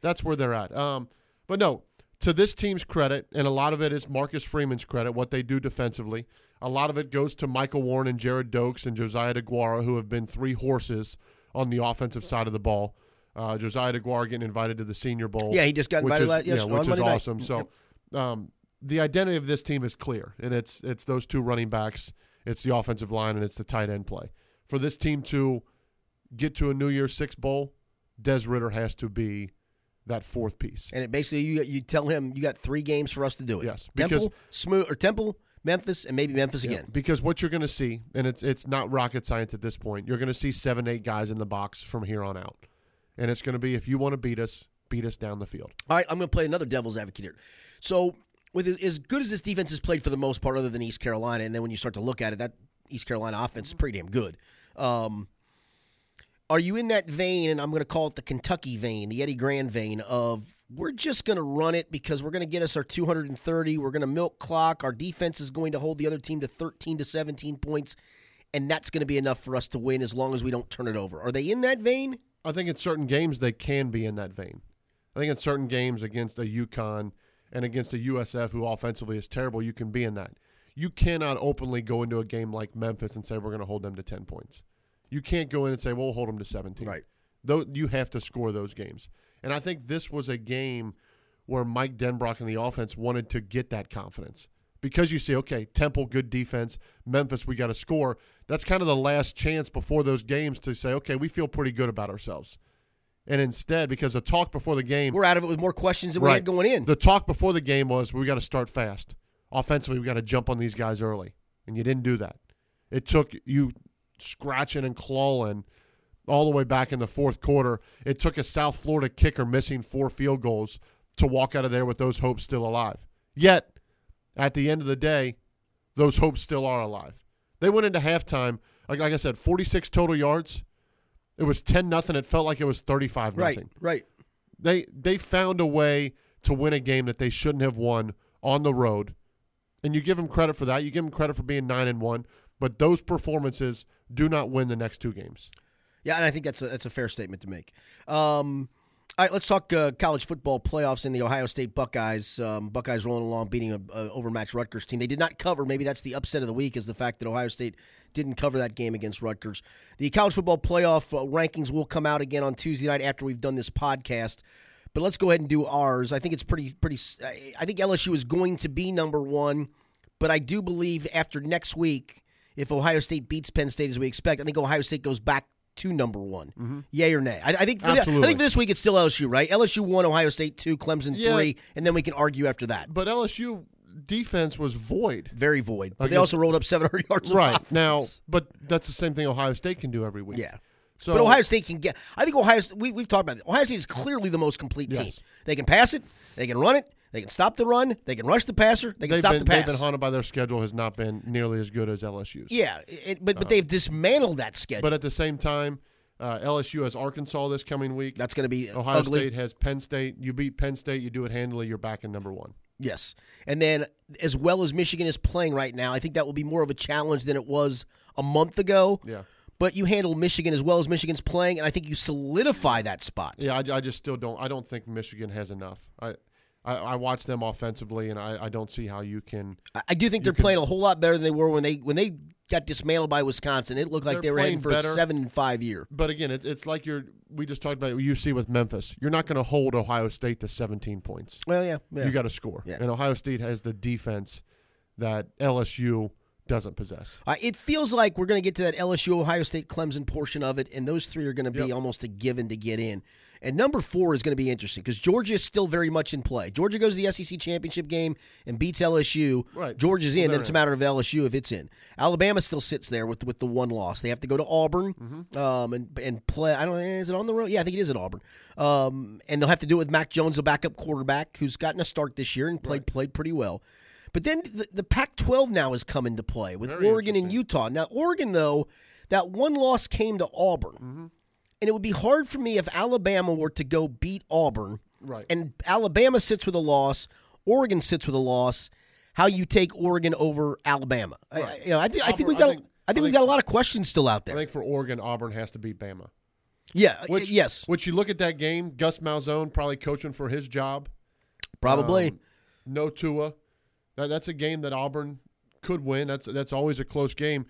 that's where they're at. Um, but no, to this team's credit, and a lot of it is Marcus Freeman's credit, what they do defensively. A lot of it goes to Michael Warren and Gerrid Doaks and Josiah DeGuara, who have been three horses on the offensive side of the ball. Uh, Josiah DeGuara getting invited to the Senior Bowl. Yeah, he just got invited is, la- yes, yeah, which is Monday night. awesome. So, um, the identity of this team is clear, and it's it's those two running backs, it's the offensive line, and it's the tight end play. For this team to get to a New Year's Six bowl, Des Ridder has to be that fourth piece. And it basically, you you tell him you got three games for us to do it. Yes, because- Temple, Smooth, or Temple, Memphis, and maybe Memphis Yeah, again. because what you're going to see, and it's it's not rocket science at this point. You're going to see seven, eight guys in the box from here on out, and it's going to be if you want to beat us, beat us down the field. All right, I'm going to play another devil's advocate here. So, with as- as good as this defense has played for the most part, other than East Carolina, and then when you start to look at it, that East Carolina offense is pretty damn good. Um, are you in that vein, and I'm going to call it the Kentucky vein, the Eddie Gran vein of we're just going to run it because we're going to get us our 230, we're going to milk clock, our defense is going to hold the other team to 13 to 17 points, and that's going to be enough for us to win as long as we don't turn it over. Are they in that vein? I think in certain games they can be in that vein. I think in certain games against a UConn and against a USF who offensively is terrible, you can be in that. You cannot openly go into a game like Memphis and say we're going to hold them to 10 points. You can't go in and say well, we'll hold them to 17. Right. Though you have to score those games. And I think this was a game where Mike Denbrock and the offense wanted to get that confidence. Because you see, okay, Temple, good defense. Memphis, we got to score. That's kind of the last chance before those games to say, okay, we feel pretty good about ourselves. And instead, because the talk before the game, We're out of it with more questions than we had going in. the talk before the game was we got to start fast. Offensively, we got to jump on these guys early, and you didn't do that. It took you scratching and clawing all the way back in the fourth quarter. It took a South Florida kicker missing four field goals to walk out of there with those hopes still alive. Yet, at the end of the day, those hopes still are alive. They went into halftime, like, like I said, 46 total yards. It was 10 nothing. It felt like it was 35 right, nothing right. they they found a way to win a game that they shouldn't have won on the road, and you give them credit for that. You give them credit for being nine and one, but those performances do not win the next two games. Yeah, and I think that's a, that's a fair statement to make. Um, all right, let's talk uh, college football playoffs in the Ohio State Buckeyes. Um, Buckeyes rolling along, beating a, a overmatched Rutgers team. They did not cover. Maybe that's the upset of the week is the fact that Ohio State didn't cover that game against Rutgers. The college football playoff uh, rankings will come out again on Tuesday night after we've done this podcast. But let's go ahead and do ours. I think it's pretty pretty. I- I think LSU is going to be number one, but I do believe after next week, if Ohio State beats Penn State as we expect, I think Ohio State goes back to number one. Mm-hmm. Yay or nay? I, I think. The- I think this week it's still LSU, right? LSU one, Ohio State two, Clemson Yeah. three, and then we can argue after that. But LSU defense was void. Very void. But they guess- also rolled up 700 yards. Right now, but that's the same thing Ohio State can do every week. Yeah. So but Ohio State can get. I think Ohio. St- We, we've talked about it. Ohio State is clearly the most complete team. They can pass it. They can run it. They can stop the run. They can rush the passer. They can they've stop been, the they've been haunted by their schedule has not been nearly as good as LSU's. yeah, it, but but they've dismantled that schedule. But at the same time, uh, LSU has Arkansas this coming week. That's going to be Ohio ugly. State has Penn State. You beat Penn State, you do it handily, you're back in number one. Yes. And then, as well as Michigan is playing right now, I think that will be more of a challenge than it was a month ago. Yeah. But you handle Michigan as well as Michigan's playing, and I think you solidify that spot. Yeah, I, I just still don't. I don't think Michigan has enough. I I, I watch them offensively, and I, I don't see how you can. I- do think they're playing a whole lot better than they were when they when they got dismantled by Wisconsin. It looked like They're were heading for better. a seven and five year. But again, it, it's like you're. We just talked about see with Memphis. You're not going to hold Ohio State to 17 points. Well, yeah, yeah. You got to score, Yeah. and Ohio State has the defense that LSU doesn't possess. Uh, it feels like we're going to get to that LSU, Ohio State, Clemson portion of it, and those three are going to be Yep. almost a given to get in. And number four is going to be interesting because Georgia is still very much in play. Georgia goes to the SEC championship game and beats LSU. Right. Georgia's Well, in. Then they're it's a matter of LSU if it's in. Alabama still sits there with with the one loss. They have to go to Auburn Mm-hmm. um, and and play. I don't know. Is it on the road? Yeah, I think it is at Auburn. Um, and they'll have to do it with Mac Jones, the backup quarterback, who's gotten a start this year and played played pretty well. But then the, the Pac-12 now has come into play with Very Oregon and. Utah. Now Oregon though, that one loss came to Auburn, Mm-hmm. and it would be hard for me if Alabama were to go beat Auburn, Right. and Alabama sits with a loss, Oregon sits with a loss. How you take Oregon over Alabama? I- I, you know, I, think I think we've I got think- I think I we've got a lot of questions still out there. I think for Oregon, Auburn has to beat Bama. Yeah, Which yes, Which you look at that game, Gus Malzahn probably coaching for his job. probably. Um, no Tua. That, that's a game that Auburn could win. That's that's always a close game.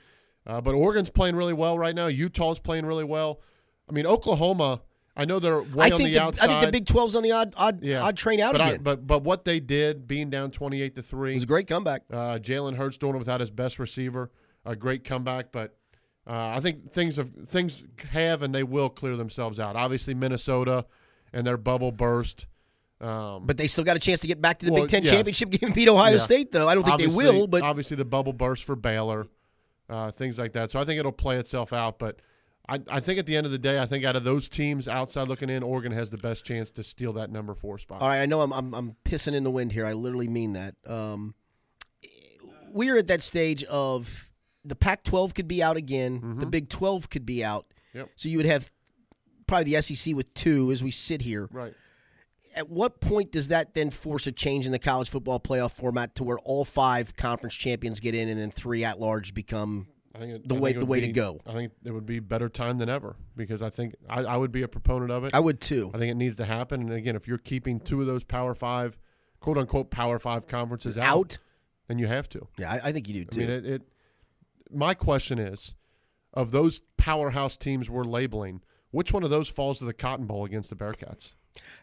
Uh, but Oregon's playing really well right now. Utah's playing really well. I mean, Oklahoma. I know they're way I on the, the, outside. I think the Big 12's on the odd odd, yeah. odd train out but I- again. but but what they did, being down twenty eight to it three, was a great comeback. uh, Jalen Hurts doing it without his best receiver. A great comeback, but uh, I think things have things have and they will clear themselves out. Obviously, Minnesota and their bubble burst. Um, But they still got a chance to get back to the Well, Big Ten yes. championship game and beat Ohio Yeah. State, though. I don't think they will, but obviously the bubble burst for Baylor, uh, things like that. So I think it'll play itself out. But I, I think at the end of the day, I think out of those teams outside looking in, Oregon has the best chance to steal that number four spot. All right, I know I'm, I'm I'm pissing in the wind here. I literally mean that. Um, we're at that stage of the Pac-12 could be out again. The Big 12 could be out. Yep. So you would have probably the SEC with two as we sit here. Right. At what point does that then force a change in the college football playoff format to where all five conference champions get in and then three at large become I think it, The I way- think the way to go. I think it would be better time than ever because I think I, I would be a proponent of it. I would too. I think it needs to happen. And again, if you're keeping two of those Power Five, quote unquote Power Five conferences out, Out? then you have to. Yeah, I, I think you do I too. mean, it, it. My question is, of those powerhouse teams we're labeling, which one of those falls to the Cotton Bowl against the Bearcats?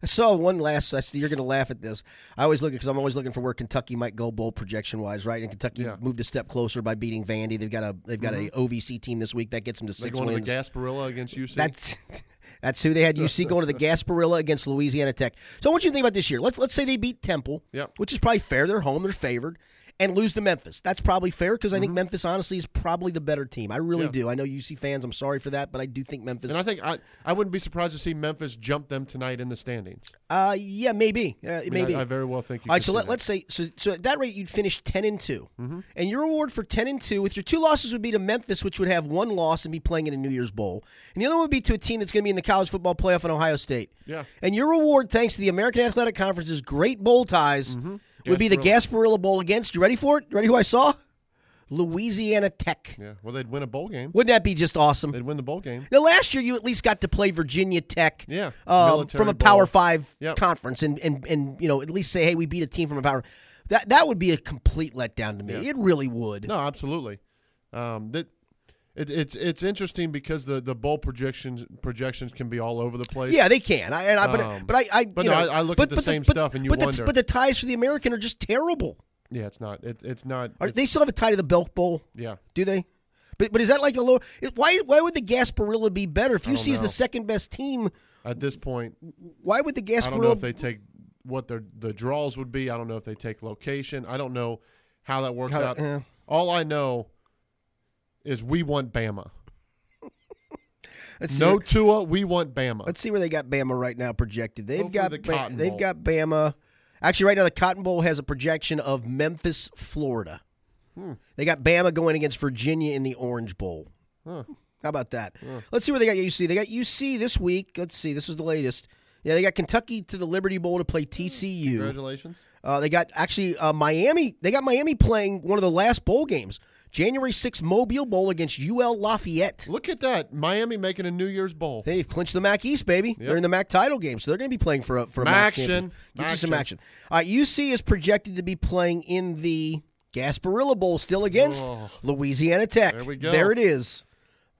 I saw one last. I see you're going to laugh at this. I always look because I'm always looking for where Kentucky might go bowl projection wise, right? And Kentucky Yeah. moved a step closer by beating Vandy. They've got a they've got a mm-hmm. OVC team this week that gets them to six going to wins. the Gasparilla against UC. That's that's who they had. UC going to the Gasparilla against Louisiana Tech. So I want you to think about this year. Let's let's say they beat Temple, Yep. which is probably fair. They're home. They're favored. And lose to Memphis. That's probably fair because I think Memphis honestly is probably the better team. I really Mm-hmm. Yeah. do. I know UC fans. I'm sorry for that, but I do think Memphis. and I think I, I wouldn't be surprised to see Memphis jump them tonight in the standings. uh, yeah, maybe, uh, I mean, maybe. I, I very well think. You All right, so let, let's say so, so at that rate you'd finish ten and 2 Mm-hmm. and your award for ten and two with your two losses would be to Memphis, which would have one loss and be playing in a New Year's Bowl, and the other one would be to a team that's going to be in the college football playoff in Ohio State. Yeah. and your reward, thanks to the American Athletic Conference's great bowl ties, Mm-hmm. Would be the Gasparilla Bowl against. You ready for it? Ready who I saw? Louisiana Tech. Yeah, well, they'd win a bowl game. Wouldn't that be just awesome? They'd win the bowl game. Now, last year you at least got to play Virginia Tech, Yeah, um, from a bowl. Power Five Yep. conference, and, and and you know at least say, hey, we beat a team from a Power. That that would be a complete letdown to me. Yeah. It really would. No, absolutely. Um, that it, it's it's interesting because the, the bowl projections projections can be all over the place. Yeah, they can. I, and I, but Um, but I, I but you no, know, I- I look but, at the but same but- stuff and you but the, wonder. but the ties for the American are just terrible. yeah, it's not. It, it's not. Are, it's- they still have a tie to the Belk Bowl? yeah, Do they? But but is that like a low? Why why would the Gasparilla be better if UC is the second best team? at this point, Why would the Gasparilla? I don't know if they take what their the draws would be. I don't know if they take location. I don't know how that works How- out. All I know is we want Bama. let's No where- Tua, we want Bama. Let's see where they got Bama right now projected. They've Hopefully got the Ba- they've got Bama. Actually, right now the Cotton Bowl has a projection of Memphis, Florida. Hmm. They got Bama going against Virginia in the Orange Bowl. Huh. How about that? Let's see where they got UC. They got UC this week. Let's see. This is the latest. Yeah, they got Kentucky to the Liberty Bowl to play TCU. Congratulations. Uh, they got actually uh, Miami. They got Miami playing one of the last bowl games, January 6th Mobile Bowl against UL Lafayette. Look at that. Miami making a New Year's Bowl. They've clinched the MAC East, baby. They're in the MAC title game, so they're going to be playing for a for a MAC champion. Get you some action. Uh, right, UC is projected to be playing in the Gasparilla Bowl still against Oh. Louisiana Tech. There we go. There it is.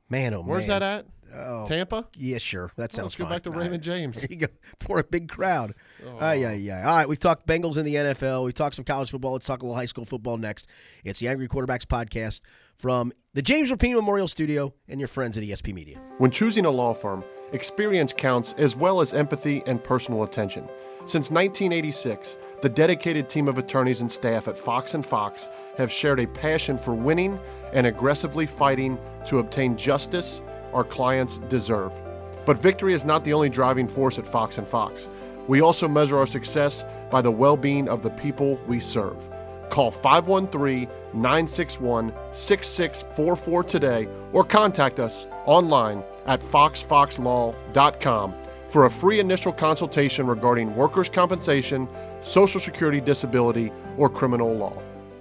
Man, oh Where's man. that at? Oh. Tampa? Yeah, sure. That oh, sounds Let's go fine. back to All Raymond James. There you go. For a big crowd. Oh. yeah, ay, ay. All right, we've talked Bengals in the NFL. We've talked some college football. Let's talk a little high school football next. It's the Angry Quarterbacks podcast from the James Rapine Memorial Studio and your friends at ESP Media. When choosing a law firm, experience counts as well as empathy and personal attention. Since 1986, the dedicated team of attorneys and staff at Fox and Fox have shared a passion for winning and aggressively fighting to obtain justice our clients deserve. But victory is not the only driving force at Fox and Fox. We also measure our success by the well-being of the people we serve. Call 513 961 6644 today or contact us online at foxfoxlaw.com for a free initial consultation regarding workers' compensation, Social Security disability, or criminal law.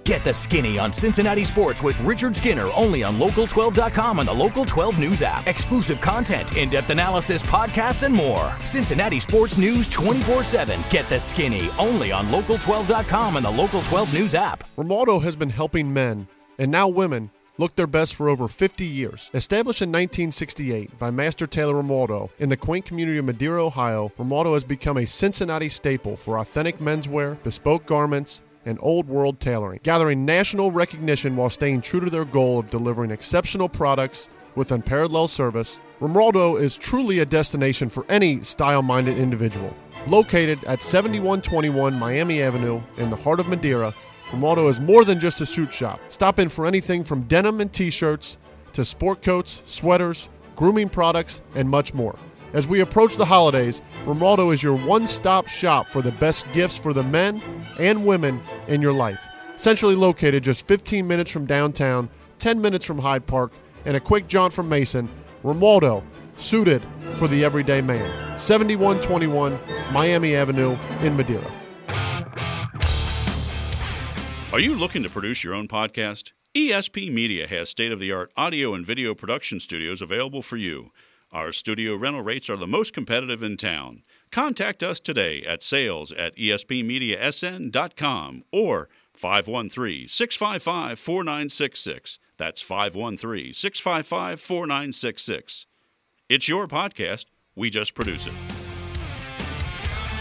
Get the skinny on Cincinnati sports with Richard Skinner only on Local12.com and the Local 12 News app. Exclusive content, in depth analysis, podcasts, and more. Cincinnati sports news 24 7. Get the skinny only on Local12.com and the Local 12 News app. Romaldo has been helping men, and now women, look their best for over 50 years. Established in 1968 by Master Tailor Romaldo in the quaint community of Madeira, Ohio, Romaldo has become a Cincinnati staple for authentic menswear, bespoke garments, and old world tailoring, gathering national recognition while staying true to their goal of delivering exceptional products with unparalleled service. Romaldo is truly a destination for any style minded individual. Located at 7121 Miami Avenue in the heart of Madeira, Romaldo is more than just a suit shop. Stop in for anything from denim and t shirts to sport coats, sweaters, grooming products, and much more. As we approach the holidays, Romaldo is your one stop shop for the best gifts for the men and women in your life. Centrally located just 15 minutes from downtown, 10 minutes from Hyde Park, and a quick jaunt from Mason, Romaldo, suited for the everyday man. 7121 Miami Avenue in Madeira. Are you looking to produce your own podcast? ESP Media has state of the art audio and video production studios available for you. Our studio rental rates are the most competitive in town. Contact us today at sales at espmediasn.com or 513 655 4966. That's 513 655 4966. It's your podcast. We just produce it.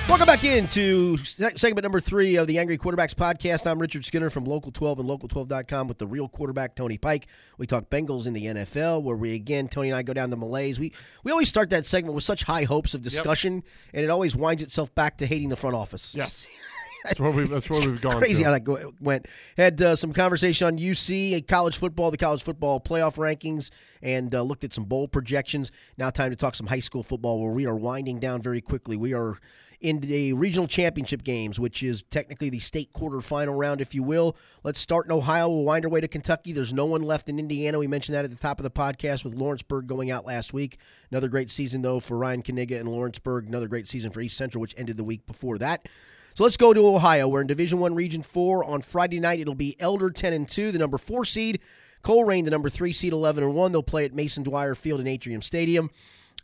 Welcome back into segment number three of the Angry Quarterbacks podcast. I'm Richard Skinner from Local 12 and Local12.com with the real quarterback, Tony Pike. We talk Bengals in the NFL, where we, again, Tony and I go down the Malays. We, we always start that segment with such high hopes of discussion, yep. and it always winds itself back to hating the front office. Yes. That's where we've, that's where we've gone. Crazy to. how that went. Had uh, some conversation on UC, a college football, the college football playoff rankings, and uh, looked at some bowl projections. Now, time to talk some high school football, where we are winding down very quickly. We are in the regional championship games, which is technically the state quarterfinal round, if you will. Let's start in Ohio. We'll wind our way to Kentucky. There's no one left in Indiana. We mentioned that at the top of the podcast with Lawrenceburg going out last week. Another great season, though, for Ryan Kaniga and Lawrenceburg. Another great season for East Central, which ended the week before that. So let's go to Ohio. We're in Division One, Region Four. On Friday night, it'll be Elder ten and two, the number four seed. Colerain, the number three seed, eleven and one. They'll play at Mason Dwire Field in Atrium Stadium.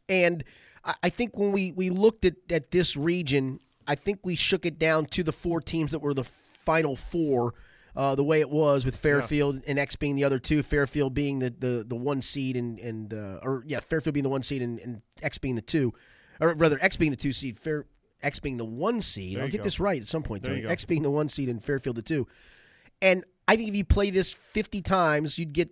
And I think when we, we looked at, at this region, I think we shook it down to the four teams that were the final four. Uh, the way it was with Fairfield yeah. and X being the other two, Fairfield being the, the, the one seed and and uh, or yeah, Fairfield being the one seed and, and X being the two, or rather X being the two seed, Fair X being the one seed. There I'll get go. this right at some point. X being the one seed and Fairfield the two. And I think if you play this 50 times, you'd get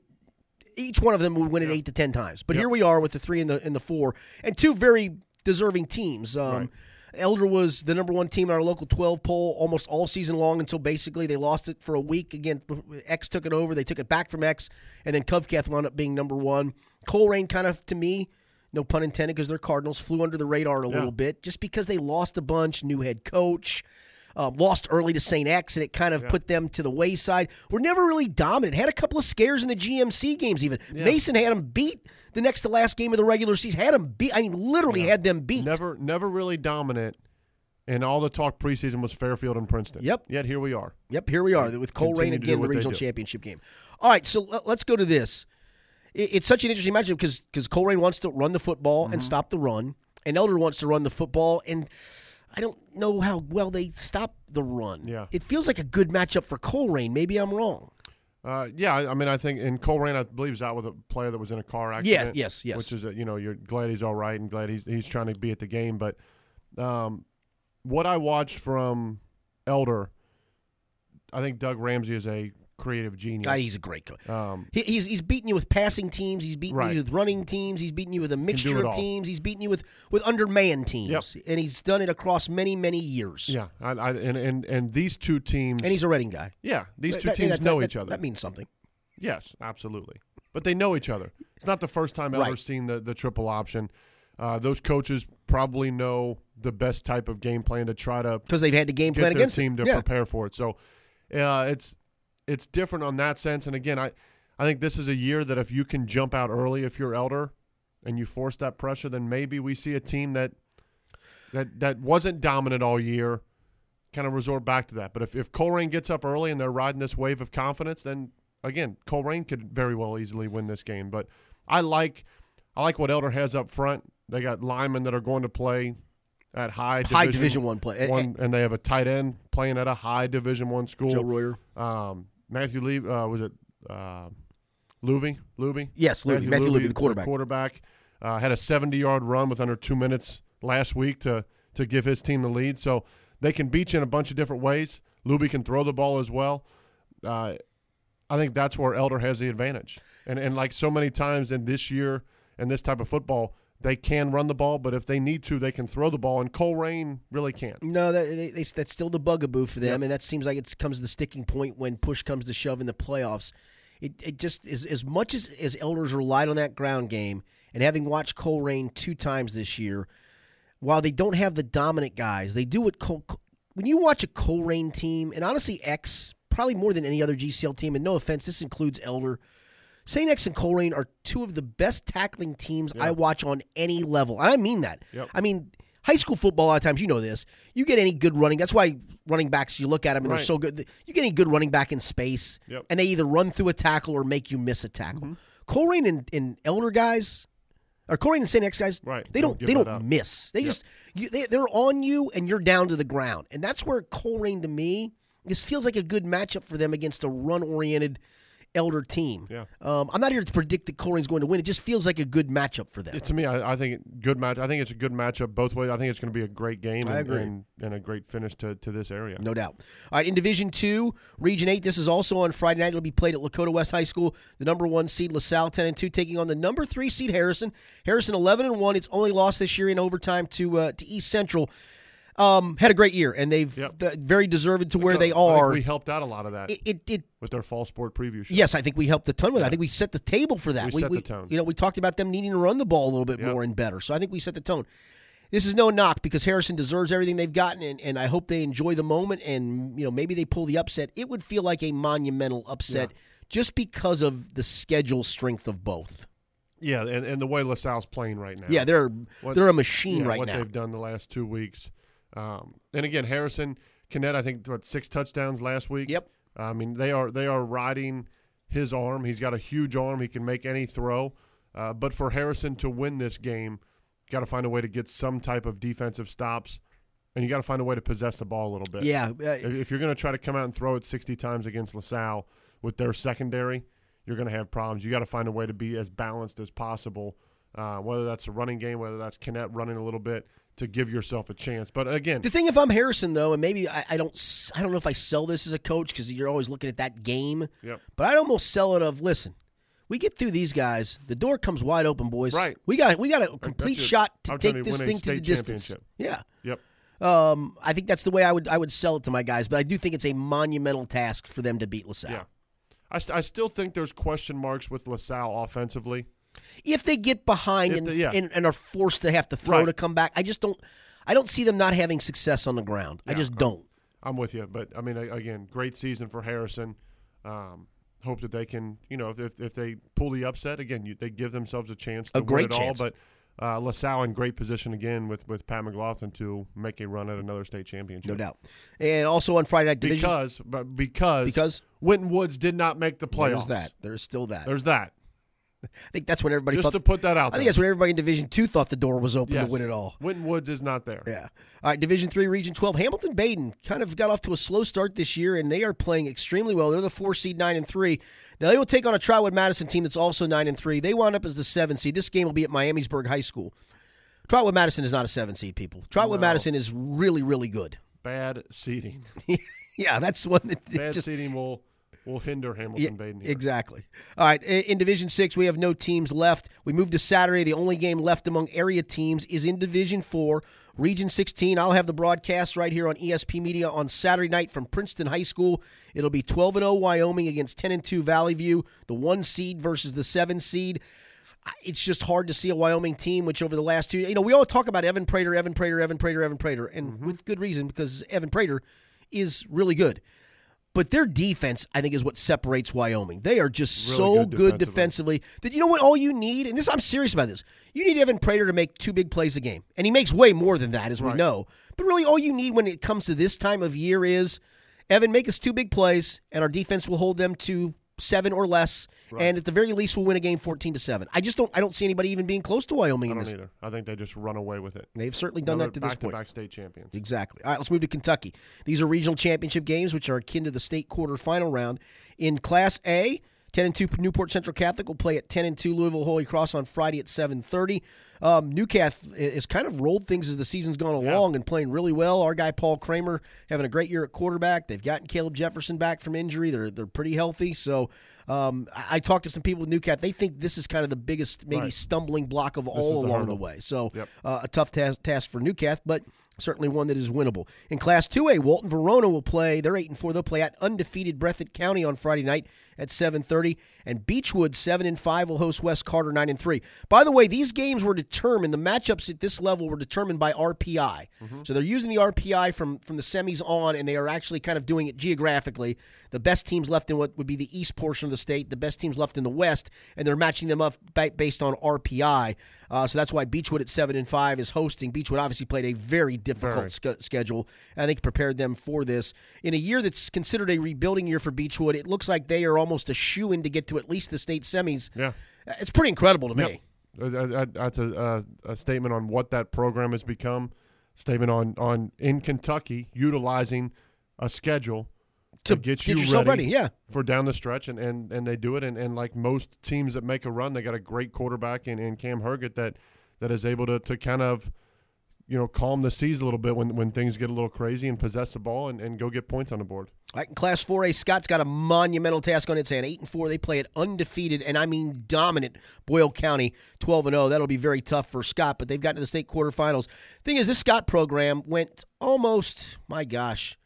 each one of them would win it eight to 10 times. But yep. here we are with the three and the and the four and two very deserving teams. Um, right. Elder was the number one team in our local 12 poll almost all season long until basically they lost it for a week. Again, X took it over. They took it back from X, and then Covcath wound up being number one. Colerain kind of, to me, no pun intended, because they're Cardinals, flew under the radar a Yeah. little bit just because they lost a bunch, new head coach. Um, lost early to St. X, and it kind of put them to the wayside. We're never really dominant. Had a couple of scares in the GMC games, even. Mason had them beat the next to last game of the regular season. Had them beat. I mean, literally had them beat. Never, never really dominant. And all the talk preseason was Fairfield and Princeton. Yep. Yet here we are. Yep, here we are with Continue to again, the regional championship game. All right, so let- let's go to this. It's such an interesting matchup because because Colerain wants to run the football Mm-hmm. and stop the run, and Elder wants to run the football, and I don't know how well they stop the run. Yeah. it feels like a good matchup for Colerain. Maybe I'm wrong. Uh, yeah, I I mean, I think in Colerain, I believe is out with a player that was in a car accident. yes, yes. Which is, a, you know, you're glad he's all right and glad he's he's trying to be at the game. But um, what I watched from Elder, I think Doug Ramsey is a creative genius. He's a great coach. um, He, he's he's beating you with passing teams. He's beating Right. you with running teams. He's beating you with a mixture of all. teams. He's beating you with with undermanned teams, Yep. and he's done it across many many years. yeah, I, I, and, and and these two teams, and he's a Reading guy. yeah, these two That- teams that- know that- each other. That means something. Yes, absolutely. But they know each other. It's not the first time Elder's Right. seen the, the triple option. Uh, those coaches probably know the best type of game plan to try to because they've had the game plan their against team to yeah. prepare for it. So uh, it's it's different on that sense. And again, I I think this is a year that if you can jump out early, if you're elder, and you force that pressure, then maybe we see a team that that that wasn't dominant all year kind of resort back to that. But if if Colerain gets up early and they're riding this wave of confidence, then again, Colerain could very well easily win this game. But I like I like what Elder has up front. They got linemen that are going to play at high High Division One play. One, and they have a tight end playing at a high Division One school. Joe Royer. Um, Matthew Lee uh, was it uh, Luby? Luby? Yes, Luby. Matthew Luby, the quarterback. Quarterback uh, had a 70-yard run with under two minutes last week to to give his team the lead. So they can beat you in a bunch of different ways. Luby can throw the ball as well. Uh, I think that's where Elder has the advantage. And and like so many times in this year and this type of football, they can run the ball, but if they need to, they can throw the ball. And Colerain really can't. No, that, they, they, that's still the bugaboo for them, Yep. and that seems like it comes to the sticking point when push comes to shove in the playoffs. It, it just is as much as as Elders relied on that ground game, and having watched Colerain two times this year, while they don't have the dominant guys, they do what Col- when you watch a Colerain team, and honestly, X probably more than any other GCL team. And no offense, this includes Elder. St. X and Colerain are two of the best tackling teams I watch on any level, and I mean that. Yep. I mean. High school football, a lot of times, you know this. You get any good running. That's why running backs, you look at them and they're so good. You get any good running back in space, Yep. and they either run through a tackle or make you miss a tackle. Mm-hmm. Colerain and, and Elder guys, or Colerain and St. X guys, Right. they don't. don't they don't up. miss. They just you, they, they're on you and you're down to the ground, and that's where Colerain to me this feels like a good matchup for them against a run oriented Elder team. Yeah. Um, I'm not here to predict that Colerain's going to win. It just feels like a good matchup for them. It- to me, I, I think good match. I think it's a good matchup both ways. I think it's going to be a great game. I and, agree. And, and a great finish to, to this area. No doubt. All right, in Division Two, Region Eight, this is also on Friday night. It'll be played at Lakota West High School. The number one seed LaSalle ten and two taking on the number three seed Harrison. Harrison eleven and one. It's only lost this year in overtime to uh, to East Central. Um, had a great year, and they've Yep. very deserved to where they I think are. we helped out a lot of that It, it, it with their fall sport preview show. Yes, I think we helped a ton with that. I think we set the table for that. We set the tone. You know, we talked about them needing to run the ball a little bit Yep. more and better. So I think we set the tone. This is no knock because Harrison deserves everything they've gotten, and, and I hope they enjoy the moment. And you know, maybe they pull the upset. It would feel like a monumental upset just because of the schedule strength of both. Yeah, and, and the way LaSalle's playing right now. Yeah, they're What- they're a machine yeah, right what now. they've done the last two weeks. Um, and again, Harrison Kinnett, I think what six touchdowns last week. Yep. I mean, they are they are riding his arm. He's got a huge arm. He can make any throw. Uh, but for Harrison to win this game, got to find a way to get some type of defensive stops, and you got to find a way to possess the ball a little bit. Yeah, uh, If, if you're going to try to come out and throw it 60 times against LaSalle with their secondary, you're going to have problems. You got to find a way to be as balanced as possible, uh, whether that's a running game, whether that's Kinnett running a little bit to give yourself a chance. But again, The thing, if I'm Harrison though, and maybe I, I don't, I don't know if I sell this as a coach because you're always looking at that game. Yep. But I'd almost sell it of listen. We get through these guys, the door comes wide open, boys. Right. We got we got a complete your- shot to take this thing to the distance. Yeah. yep. Um, I think that's the way I would I would sell it to my guys, but I do think it's a monumental task for them to beat LaSalle. Yeah. I, st- I still think there's question marks with LaSalle offensively. If they get behind and, they- yeah. and and are forced to have to throw Right. to come back, I just don't I don't see them not having success on the ground. I Yeah, just I'm- don't. I'm with you, but I mean, again, great season for Harrison. Um, hope that they can, you know, if, if, if they pull the upset again, you, they give themselves a chance to A great win it chance. all. But uh, LaSalle in great position again with with Pat McLaughlin to make a run at another state championship. No doubt. And also on Friday night division Because, but because Because? Winton Woods did not make the playoffs. there's that. There's still that. There's that. I think that's when everybody Just thought to put that out I think that's when everybody in Division Two thought the door was open Yes. to win it all. Winton Woods is not there. Yeah. All right, Division Three, Region Twelve. Hamilton Badin kind of got off to a slow start this year, and they are playing extremely well. They're the four seed, nine and three. Now they will take on a Trotwood Madison team that's also nine and three. They wound up as the seven seed. This game will be at Miamisburg High School. Trotwood Madison is not a seven seed, people. Trotwood No. Madison is really, really good. Bad seating. yeah, that's one that Bad just seating will will hinder Hamilton Yeah, Badin here. Exactly. All right. In Division Six, we have no teams left. We move to Saturday. The only game left among area teams is in Division Four, Region 16. I'll have the broadcast right here on ESP Media on Saturday night from Princeton High School. It'll be 12 and 0 Wyoming against 10 and 2 Valley View, the one seed versus the seven seed. It's just hard to see a Wyoming team, which over the last two, you know, we all talk about Evan Prater, Evan Prater, Evan Prater, Evan Prater, and Mm-hmm. with good reason because Evan Prater is really good. But their defense, I think, is what separates Wyoming. They are just Really so good good defensively. defensively that you know what? All you need, and this I'm serious about this. You need Evan Prater to make two big plays a game, and he makes way more than that, as we know. But really, all you need when it comes to this time of year is Evan make us two big plays, and our defense will hold them to seven or less, and at the very least, we'll win a game fourteen to seven. I just don't. I don't see anybody even being close to Wyoming I don't this. either. I think they just run away with it. They've certainly done that to this point. back state champions. Exactly. All right, let's move to Kentucky. These are regional championship games, which are akin to the state quarterfinal round. In Class A, 10 and 2 Newport Central Catholic will play at 10 and 2 Louisville Holy Cross on Friday at 7:30. Um, Newcath has kind of rolled things as the season's gone along and playing really well. Our guy Paul Kramer having a great year at quarterback. They've gotten Caleb Jefferson back from injury. They're they're pretty healthy. So um, I, I talked to some people with Newcath. They think this is kind of the biggest maybe Right. stumbling block of is all the along hurdle. the way. So Yep. uh, a tough task, task for Newcath, but certainly one that is winnable. In Class 2A, Walton Verona will play. They're 8 and 4. They'll play at undefeated Breathitt County on Friday night at 7:30, and Beechwood 7 and 5 will host West Carter 9 and 3. By the way, these games were determined. The matchups at this level were determined by RPI. So they're using the RPI from from the semis on, and they are actually kind of doing it geographically. The best teams left in what would be the east portion of the state, the best teams left in the west, and they're matching them up based on RPI. Uh, so that's why Beechwood at seven and five is hosting. Beechwood obviously played a very difficult sch- schedule. I think prepared them for this in a year that's considered a rebuilding year for Beechwood. It looks like they are almost a shoe in to get to at least the state semis. Yeah. It's pretty incredible to me. Uh, uh, uh, That's a, a, a statement on what that program has become. Statement on on in Kentucky utilizing a schedule To that gets get you ready, ready, yeah. for down the stretch, and, and, and they do it. And, and like most teams that make a run, they got a great quarterback in, in Cam Herget that that is able to, to kind of you know calm the seas a little bit when, when things get a little crazy and possess the ball and, and go get points on the board. Like in Class 4A, Scott's got a monumental task on its hand. 8 and 4, they play it undefeated, and I mean dominant Boyle County, 12 and 0. That'll be very tough for Scott, but they've gotten to the state quarterfinals. Thing is, this Scott program went almost, my gosh,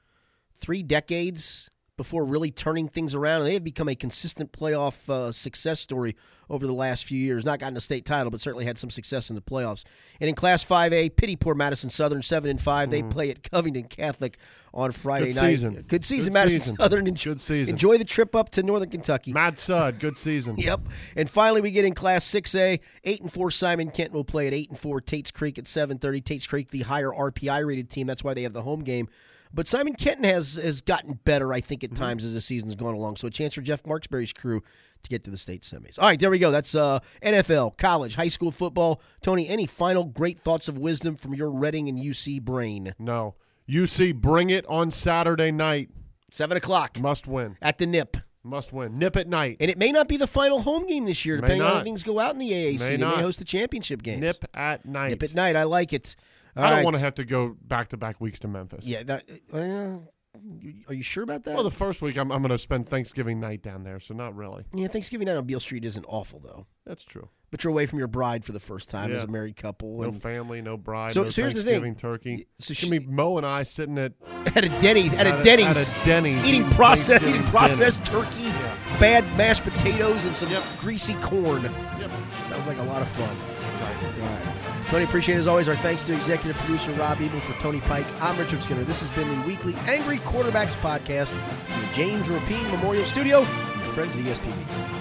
three decades before really turning things around, and they have become a consistent playoff uh, success story over the last few years. Not gotten a state title, but certainly had some success in the playoffs. And in Class 5A, pity poor Madison Southern, 7 and 5. They play at Covington Catholic on Friday Good night. season. Good season, Good Madison season. Southern. Enjoy, Good season. Enjoy the trip up to Northern Kentucky. Mad Sud, good season. Yep. And finally, we get in Class 6A. Eight and four. Simon Kent will play at eight and four. Tate's Creek at seven thirty. Tate's Creek, the higher RPI rated team. That's why they have the home game. But Simon Kenton has has gotten better, I think, at Mm-hmm. times as the season's gone along. So a chance for Jeff Marksberry's crew to get to the state semis. All right, there we go. That's uh, NFL, college, high school football. Tony, any final great thoughts of wisdom from your Reading and UC brain? No. UC, bring it on Saturday night. Seven o'clock Must win. at the Nip. Must win. Nip at night. And it may not be the final home game this year, May depending on how things go out in the AAC. May they not. may host the championship game. Nip at night. Nip at night. I like it. All I don't right. want to have to go back to back weeks to Memphis. Yeah, that. Uh, are you sure about that? Well, the first week I'm, I'm going to spend Thanksgiving night down there, so not really. yeah, Thanksgiving night on Beale Street isn't awful though. That's true. But you're away from your bride for the first time as a married couple, No and family, no bride, So- no so here's the thing. Thanksgiving turkey. So It's she- be Mo and I sitting at at a Denny's, at, a Denny's, at a Denny's eating processed, eating Thanksgiving processed turkey, Yeah. bad mashed potatoes, and some Yep. greasy corn. yep. Sounds like a lot of fun. Tony, appreciate as always. Our thanks to executive producer Rob Ebel for Tony Pike. I'm Richard Skinner. This has been the weekly Angry Quarterbacks podcast from the James Rapine Memorial Studio and your friends at ESPN.